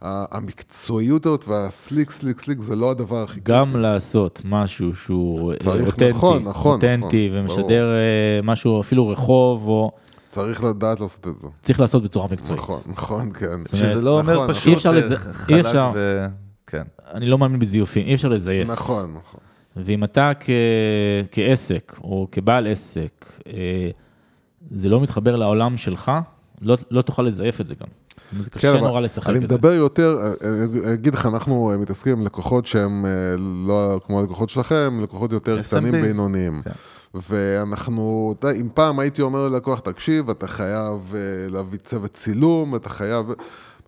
המקצועיות הזאת וה slick, slick, slick, זה לא הדבר הכי גם לעשות משהו שהוא אה, צריך, אותנטי, נכון, נכון, אותנטי נכון, ומשדר אה, משהו אפילו רחוב, או צריך לדעת לעשות את זה. צריך לעשות בצורה מקצועית. נכון, נכון, כן. שזה לא אומר נכון, פשוט אי אפשר אה, חלק אי אפשר. ו... כן. אני לא מאמין בזיופים, אי אפשר לזייף. נכון, נכון. ואם אתה כ... כעסק, או כבעל עסק, אה, זה לא מתחבר לעולם שלך, לא, לא תוכל לזייף את זה גם. זה קשה כן, נורא לשחק אני את זה. מדבר יותר, אה, אני אגיד לך, אנחנו אה, מתעסקים עם לקוחות שהם אה, לא כמו הלקוחות שלכם, לקוחות יותר. קטנים בינוניים. כן. ואנחנו, אתה יודע, אם פעם הייתי אומר ללקוח, תקשיב, אתה חייב אה, להביא צוות צילום, אתה חייב...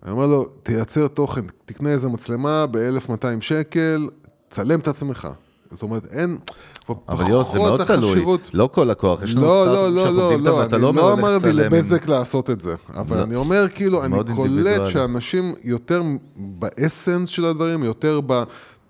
אני אומר לו, תייצר תוכן, תקנה איזה מצלמה ב-1200 שקל, צלם את עצמך. זאת אומרת, אין... אבל יוס, זה מאוד תלוי. לא כל לקוח, יש לנו לא, סטארט-אפים לא, שאנחנו לא, עובדים לא, איתם, לא, ואתה אני לא אומר לא אמרתי לבזק לעשות את זה, אבל לא. אני אומר, כאילו, אני קולט. שאנשים יותר באסנס של הדברים, יותר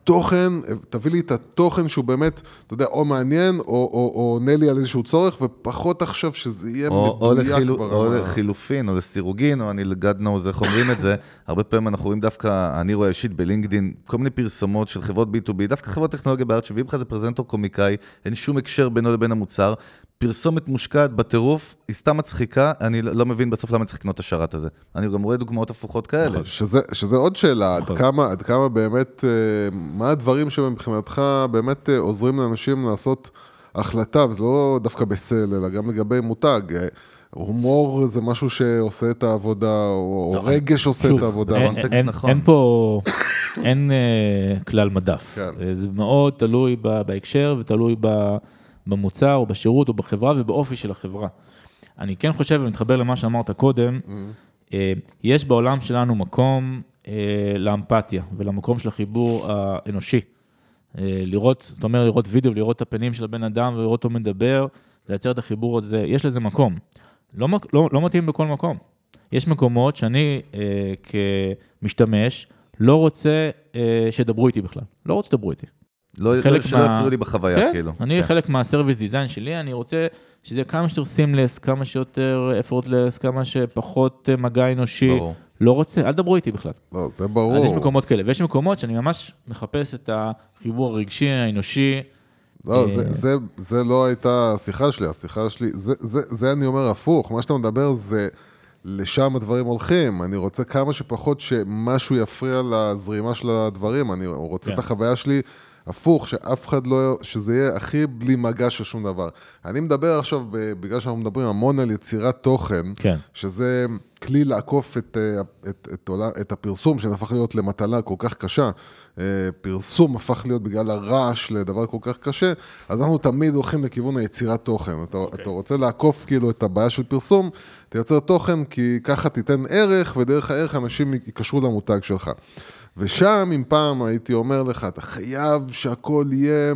בתוכן, תביא לי את התוכן שהוא באמת, אתה יודע, או מעניין, או- או או עונה לי על איזשהו צורך, ופחות עכשיו שזה יהיה או, או, מדויק לחילו, או ברמה. לחילופין, או לסירוגין, או אני God knows איך אומרים את זה. הרבה פעמים אנחנו רואים דווקא, אני רואה אישית בלינקדין, כל מיני פרסומות של חברות B2B, דווקא חברות טכנולוגיה בארץ, שמביאים לך איזה פרזנטור קומיקאי, אין שום הקשר בינו לבין המוצר. פרסומת מושקעת בטירוף, היא סתם מצחיקה, אני לא לא מבין בסוף למה צריך לקנות את השרת הזה. אני גם רואה דוגמאות הפוכות כאלה. שזה, שזה עוד שאלה, עד נכון. כמה, עד כמה באמת, אה, מה הדברים שמבחינתך באמת אה, עוזרים לאנשים לעשות החלטה, וזה לא דווקא בסל, אלא גם לגבי מותג. אה, הומור זה משהו שעושה את העבודה, או, או רגש עושה שוב, את העבודה. אין- נכון. אין פה, אין כלל מדף. כן. זה מאוד תלוי ב- בהקשר ותלוי ב- במוצר או בשירות או בחברה ובאופי של החברה. אני כן חושב, ומתחבר למה שאמרת קודם, אה, יש בעולם שלנו מקום אה, לאמפתיה ולמקום של החיבור האנושי. אה, לראות, זאת אומרת, לראות וידאו, לראות את הפנים של הבן אדם ולראות אותו מדבר, לייצר את החיבור הזה, יש לזה מקום. לא, לא, לא מתאים בכל מקום. יש מקומות שאני אה, כמשתמש לא רוצה אה, שידברו איתי בכלל. לא רוצה שתדברו איתי. לא, חלק לא, שלא מה- יפריעו לי בחוויה, כן, כאילו. אני כן. חלק מהסרוויס דיזיין שלי, אני רוצה שזה יהיה כמה שיותר סימלס, כמה שיותר אפורטלס, כמה שפחות אה, מגע אנושי. ברור. לא רוצה, אל תדברו איתי בכלל. לא, זה ברור. אז יש מקומות כאלה, ויש מקומות שאני ממש מחפש את החיבור הרגשי, האנושי. לא, אה, זה, זה, זה לא הייתה השיחה שלי, השיחה שלי, זה, זה, זה אני אומר הפוך, מה שאתה מדבר זה, לשם הדברים הולכים, אני רוצה כמה שפחות שמשהו יפריע לזרימה של הדברים, אני רוצה כן. את החוויה שלי הפוך, שאף אחד לא, שזה יהיה הכי בלי מגע של שום דבר. אני מדבר עכשיו, בגלל שאנחנו מדברים המון על יצירת תוכן, כן. שזה כלי לעקוף את, אה, את, את, עולה- את הפרסום, שהפך להיות למטלה כל כך קשה. אה, פרסום הפך להיות בגלל הרעש לדבר כל כך קשה, אז אנחנו תמיד הולכים לכיוון היצירת תוכן. אתה, okay. אתה רוצה לעקוף כאילו את הבעיה של פרסום, תייצר תוכן, כי ככה תיתן ערך, ודרך הערך אנשים יקשרו למותג שלך. ושם, אם פעם הייתי אומר לך, אתה חייב שהכל יהיה...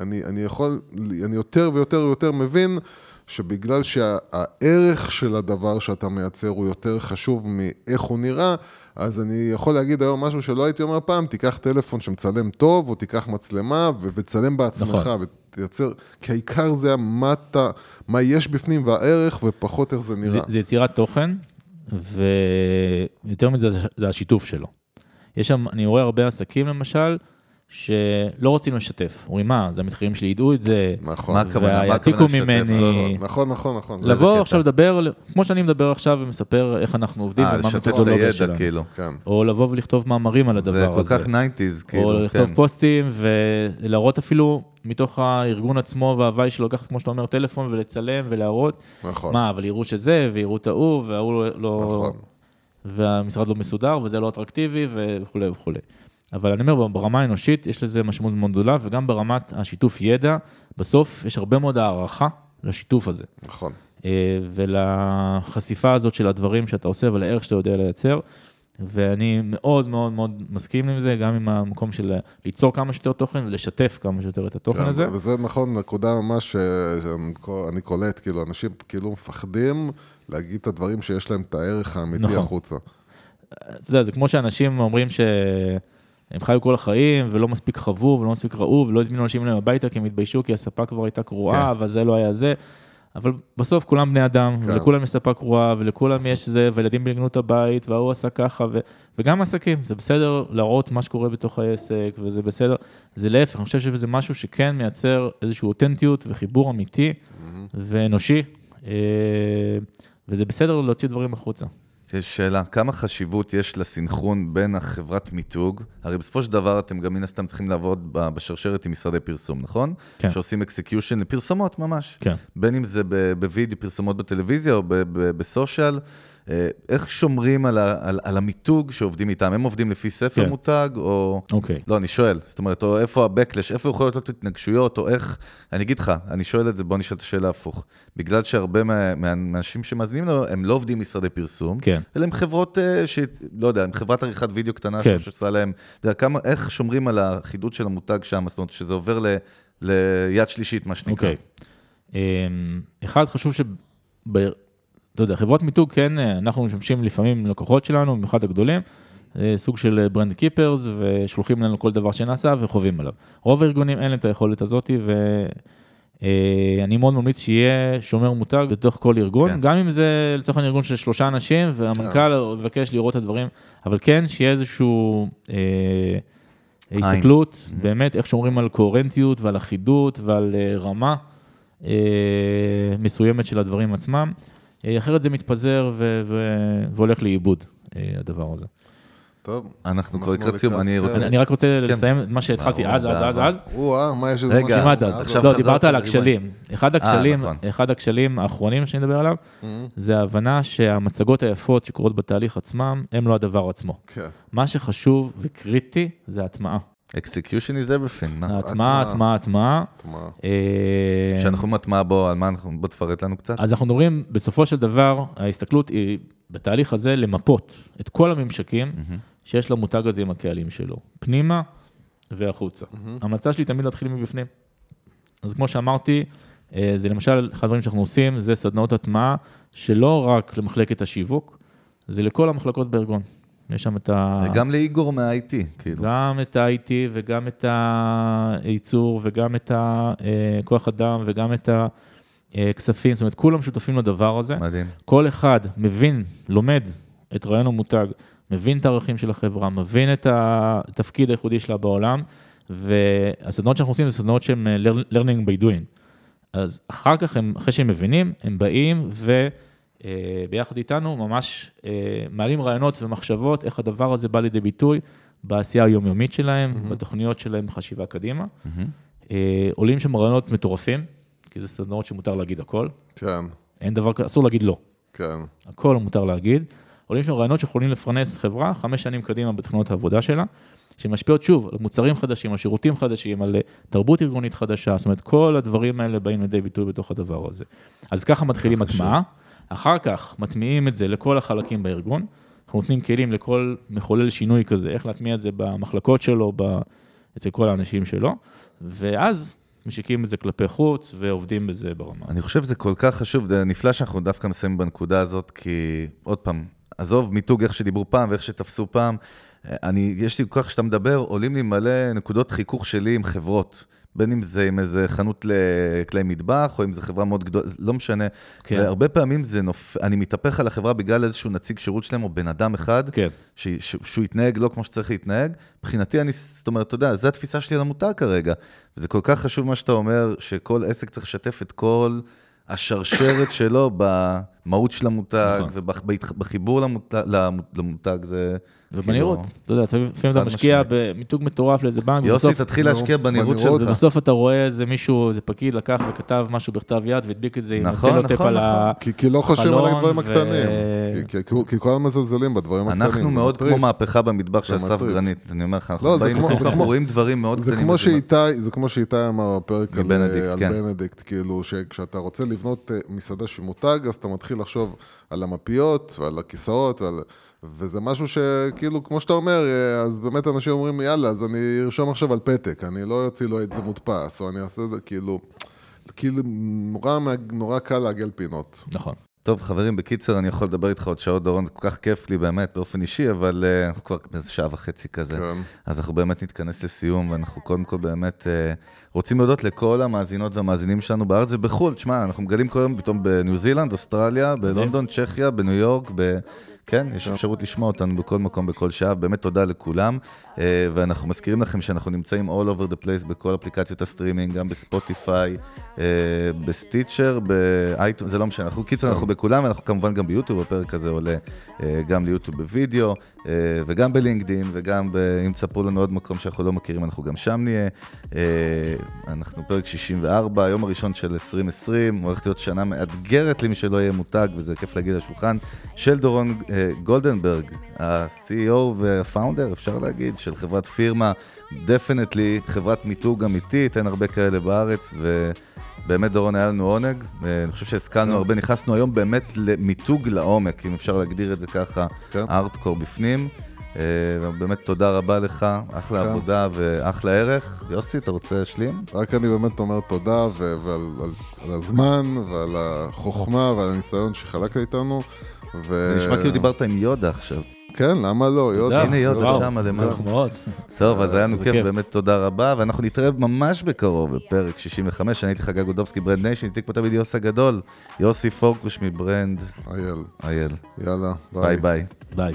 אני, אני יכול, אני יותר ויותר ויותר מבין שבגלל שהערך של הדבר שאתה מייצר הוא יותר חשוב מאיך הוא נראה, אז אני יכול להגיד היום משהו שלא הייתי אומר פעם, תיקח טלפון שמצלם טוב, או תיקח מצלמה ותצלם בעצמך, נכון. ותייצר, כי העיקר זה מה, אתה, מה יש בפנים והערך, ופחות איך זה נראה. זה, זה יצירת תוכן, ויותר מזה זה השיתוף שלו. יש שם, אני רואה הרבה עסקים למשל, שלא רוצים לשתף. אומרים, מה, זה המתחרים שלי ידעו את זה, נכון. מה הכוונה? ויעתיקו ממני. לא, לא, נכון, נכון, נכון. לבוא עכשיו לדבר, כמו שאני מדבר עכשיו ומספר איך אנחנו עובדים ומה המתודולוגיה שלנו. כאילו. כן. או לבוא ולכתוב מאמרים על הדבר הזה. זה כל כך 90's, כאילו. או לכתוב כן. פוסטים ולהראות אפילו מתוך הארגון עצמו והוואי שלו, לקחת, כמו שאתה אומר, טלפון ולצלם ולהראות. נכון. מה, אבל יראו שזה, ויראו את ההוא, וההוא לא... נכון. והמשרד לא מסודר, וזה לא אטרקטיבי, וכולי וכולי. אבל אני אומר, ברמה האנושית יש לזה משמעות מאוד גדולה, וגם ברמת השיתוף ידע, בסוף יש הרבה מאוד הערכה לשיתוף הזה. נכון. אה, ולחשיפה הזאת של הדברים שאתה עושה ולערך שאתה יודע לייצר. ואני מאוד מאוד מאוד מסכים עם זה, גם עם המקום של ליצור כמה שיותר תוכן ולשתף כמה שיותר את התוכן כן, הזה. וזה נכון, נקודה ממש שאני קולט, כאילו, אנשים כאילו מפחדים להגיד את הדברים שיש להם את הערך האמיתי נכון. החוצה. אתה יודע, זה כמו שאנשים אומרים ש... הם חיו כל החיים ולא מספיק חוו ולא מספיק ראו ולא הזמינו אנשים אליהם הביתה כי הם התביישו כי הספה כבר הייתה קרועה כן. וזה לא היה זה. אבל בסוף כולם בני אדם, כן. ולכולם יש ספה קרועה, ולכולם יש זה, וילדים בגנו את הבית, וההוא עשה ככה, ו... וגם עסקים, זה בסדר להראות מה שקורה בתוך העסק, וזה בסדר, זה להפך, אני חושב שזה משהו שכן מייצר איזושהי אותנטיות וחיבור אמיתי mm-hmm. ואנושי, אה, וזה בסדר להוציא דברים החוצה. יש שאלה, כמה חשיבות יש לסינכרון בין החברת מיתוג, הרי בסופו של דבר אתם גם מן הסתם צריכים לעבוד בשרשרת עם משרדי פרסום, נכון? כן. שעושים execution לפרסומות ממש. כן. בין אם זה בווידאו, פרסומות בטלוויזיה או ב social. אה, איך שומרים על, ה, על, על המיתוג שעובדים איתם? הם עובדים לפי ספר כן. מותג, או... אוקיי. לא, אני שואל. זאת אומרת, או איפה ה backlash, איפה יכולות להיות התנגשויות, או איך... אני אגיד לך, אני שואל את זה, בוא נשאל את השאלה הפוך. בגלל שהרבה מהאנשים שמאזינים לו, הם לא עובדים משרדי פרסום, כן. אלא הם חברות, אה, ש... לא יודע, הם חברת עריכת וידאו קטנה כן. שעושה להם... אתה יודע, כמה, איך שומרים על החידוד של המותג שם, זאת אומרת, שזה עובר ל... ליד שלישית, מה שנקרא. אוקיי. אמ, אחד, חשוב ש... אתה יודע, חברות מיתוג, כן, אנחנו משמשים לפעמים לקוחות שלנו, במיוחד הגדולים, סוג של ברנד קיפרס, ושולחים לנו כל דבר שנעשה וחווים עליו. רוב הארגונים אין להם את היכולת הזאת, ואני מאוד ממליץ שיהיה שומר מותג בתוך כל ארגון, כן. גם אם זה לצורך העניין ארגון של שלושה אנשים, והמנכ"ל כן. מבקש לראות את הדברים, אבל כן, שיהיה איזשהו... אה, הסתכלות. באמת, איך שומרים על קוהרנטיות ועל אחידות ועל אה, רמה אה, מסוימת של הדברים עצמם. אה, אחרת זה מתפזר והולך לאיבוד, אה, הדבר הזה. טוב. אנחנו כבר לקראת סיום, אני רוצה... אני רק רוצה כן. לסיים את מה שהתחלתי אז, אז, אז, אז. או-אה, מה יש לזה? רגע, כמעט אז. לא, דיברת על הכשלים. אחד הכשלים, נכון. אחד הכשלים האחרונים שאני מדבר עליו, mm-hmm. זה ההבנה שהמצגות היפות שקורות בתהליך עצמם, הם לא הדבר עצמו. כן. מה שחשוב וקריטי זה הטמעה. Execution is everything. הטמעה, הטמעה, הטמעה. כשאנחנו אומרים הטמעה בוא, על מה אנחנו, בוא תפרט לנו קצת. אז אנחנו מדברים, בסופו של דבר, ההסתכלות היא בתהליך הזה למפות את כל הממשקים שיש למותג הזה עם הקהלים שלו, פנימה והחוצה. ההמלצה שלי תמיד להתחיל מבפנים. אז כמו שאמרתי, אה, זה למשל, אחד הדברים שאנחנו עושים, זה סדנאות הטמעה, שלא רק למחלקת השיווק, זה לכל המחלקות בארגון. יש שם את ה... וגם לאיגור מה-IT, כאילו. גם את ה-IT וגם את הייצור וגם את הכוח אדם וגם את הכספים, זאת אומרת, כולם שותפים לדבר הזה. מדהים. כל אחד מבין, לומד את רעיון המותג, מבין את הערכים של החברה, מבין את התפקיד הייחודי שלה בעולם, והסדנאות שאנחנו עושים זה סדנאות שהן learning by doing. אז אחר כך, הם, אחרי שהם מבינים, הם באים ו... אה, ביחד איתנו, ממש אה, מעלים רעיונות ומחשבות, איך הדבר הזה בא לידי ביטוי בעשייה היומיומית שלהם, mm-hmm. בתוכניות שלהם בחשיבה קדימה. Mm-hmm. עולים שם רעיונות מטורפים, כי זה סדנאות שמותר להגיד הכל. כן. אין דבר כזה, אסור להגיד לא. כן. הכל מותר להגיד. עולים שם רעיונות שיכולים לפרנס חברה חמש שנים קדימה בתכניות העבודה שלה, שמשפיעות שוב על מוצרים חדשים, על שירותים חדשים, על תרבות ארגונית חדשה, זאת אומרת, כל הדברים האלה באים לידי ביטוי בתוך הדבר הזה. אז ככה מתחילים הטמעה. אחר כך מטמיעים את זה לכל החלקים בארגון, אנחנו נותנים כלים לכל מחולל שינוי כזה, איך להטמיע את זה במחלקות שלו, ב... אצל כל האנשים שלו, ואז משיקים את זה כלפי חוץ ועובדים בזה ברמה. אני חושב שזה כל כך חשוב, זה נפלא שאנחנו דווקא מסיימים בנקודה הזאת, כי עוד פעם, עזוב מיתוג איך שדיברו פעם ואיך שתפסו פעם, אני, יש לי כל כך שאתה מדבר, עולים לי מלא נקודות חיכוך שלי עם חברות. בין אם זה עם איזה חנות לכלי מטבח, או אם זו חברה מאוד גדולה, לא משנה. כן. והרבה פעמים זה נופ... אני מתהפך על החברה בגלל איזשהו נציג שירות שלהם, או בן אדם אחד, כן. ש... ש... שהוא יתנהג לא כמו שצריך להתנהג. מבחינתי, אני, זאת אומרת, אתה יודע, זו התפיסה שלי על המותג כרגע. וזה כל כך חשוב מה שאתה אומר, שכל עסק צריך לשתף את כל השרשרת שלו במהות של המותג, נכון. ובחיבור למותג, למותג זה... ובנראות, כאילו, אתה יודע, לפעמים אתה משקיע במיתוג מטורף לאיזה בנק, יוסי, תתחיל להשקיע בנראות שלך. ובסוף אתה רואה איזה מישהו, איזה פקיד לקח וכתב משהו בכתב יד והדביק את זה עם נכון, נכון, נכון. כי לא חושבים על הדברים הקטנים, כי כל הזמן מזלזלים בדברים הקטנים. אנחנו מאוד כמו מהפכה במטבח של אסף גרנית, אני אומר לך, אנחנו לא, רואים דברים מאוד קטנים. זה כמו שאיתי אמר בפרק על בנדיקט, כן. כאילו שכשאתה רוצה לבנות אה, מסעדה של מותג, אז אתה מתחיל לחשוב על המפיות ועל הכיסאות, וזה משהו שכאילו, כמו שאתה אומר, אה, אז באמת אנשים אומרים, יאללה, אז אני ארשום עכשיו על פתק, אני לא אוציא לו את זה מודפס, או אני אעשה את זה, כאילו, כאילו, נורא, נורא קל לעגל פינות. נכון. טוב, חברים, בקיצר, אני יכול לדבר איתך עוד שעות, דורון, זה כל כך כיף לי באמת, באופן אישי, אבל אה, אנחנו כבר באיזה שעה וחצי כזה. כן. אז אנחנו באמת נתכנס לסיום, ואנחנו קודם כל באמת אה, רוצים להודות לכל המאזינות והמאזינים שלנו בארץ ובחו"ל. תשמע, אנחנו מגלים כל יום פתאום בניו זילנד, אוסטרליה, בלונדון, צ'כיה, בניו יורק, ב... כן, יש אפשרות לשמוע אותנו בכל מקום, בכל שעה, באמת תודה לכולם. אה, ואנחנו מזכירים לכם שאנחנו נמצאים all over the place בכל אפליקציות הסטרימינג, גם בספוטיפיי, אה, בסטיצ'ר, באייטום, זה לא משנה, אנחנו קיצר, אנחנו בכולם, ואנחנו כמובן גם ביוטיוב, הפרק הזה עולה אה, גם ליוטיוב בווידאו, וגם בלינקדין, וגם אם תספרו לנו עוד מקום שאנחנו לא מכירים, אנחנו גם שם נהיה. אנחנו פרק 64, היום הראשון של 2020, הולכת להיות שנה מאתגרת למי שלא יהיה מותג, וזה כיף להגיד על השולחן, של דורון גולדנברג, ה-CEO וה-Founder, אפשר להגיד, של חברת פירמה, דפנטלי חברת מיתוג אמיתית, אין הרבה כאלה בארץ, ובאמת דורון היה לנו עונג, אני חושב שהשכלנו הרבה, נכנסנו היום באמת למיתוג לעומק, אם אפשר להגדיר את זה ככה, ארטקור בפנים. באמת תודה רבה לך, אחלה כן. עבודה ואחלה ערך. יוסי, אתה רוצה להשלים? רק אני באמת אומר תודה ועל על הזמן ועל החוכמה ועל הניסיון שחלקת איתנו. ו... נשמע כאילו דיברת עם יודה עכשיו. כן, למה לא? יודה. הנה יודה שם למעלה. טוב, אז היה לנו כיף, באמת תודה רבה, ואנחנו נתראה ממש בקרוב בפרק 65, אני הייתי חגי גודובסקי, Brand Nation, איתי פה תמיד יוסי הגדול, יוסי פורקוש מברנד. אייל. אייל. יאללה, ביי. ביי ביי.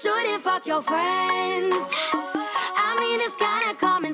shouldn't fuck your friends. I mean, it's kinda common.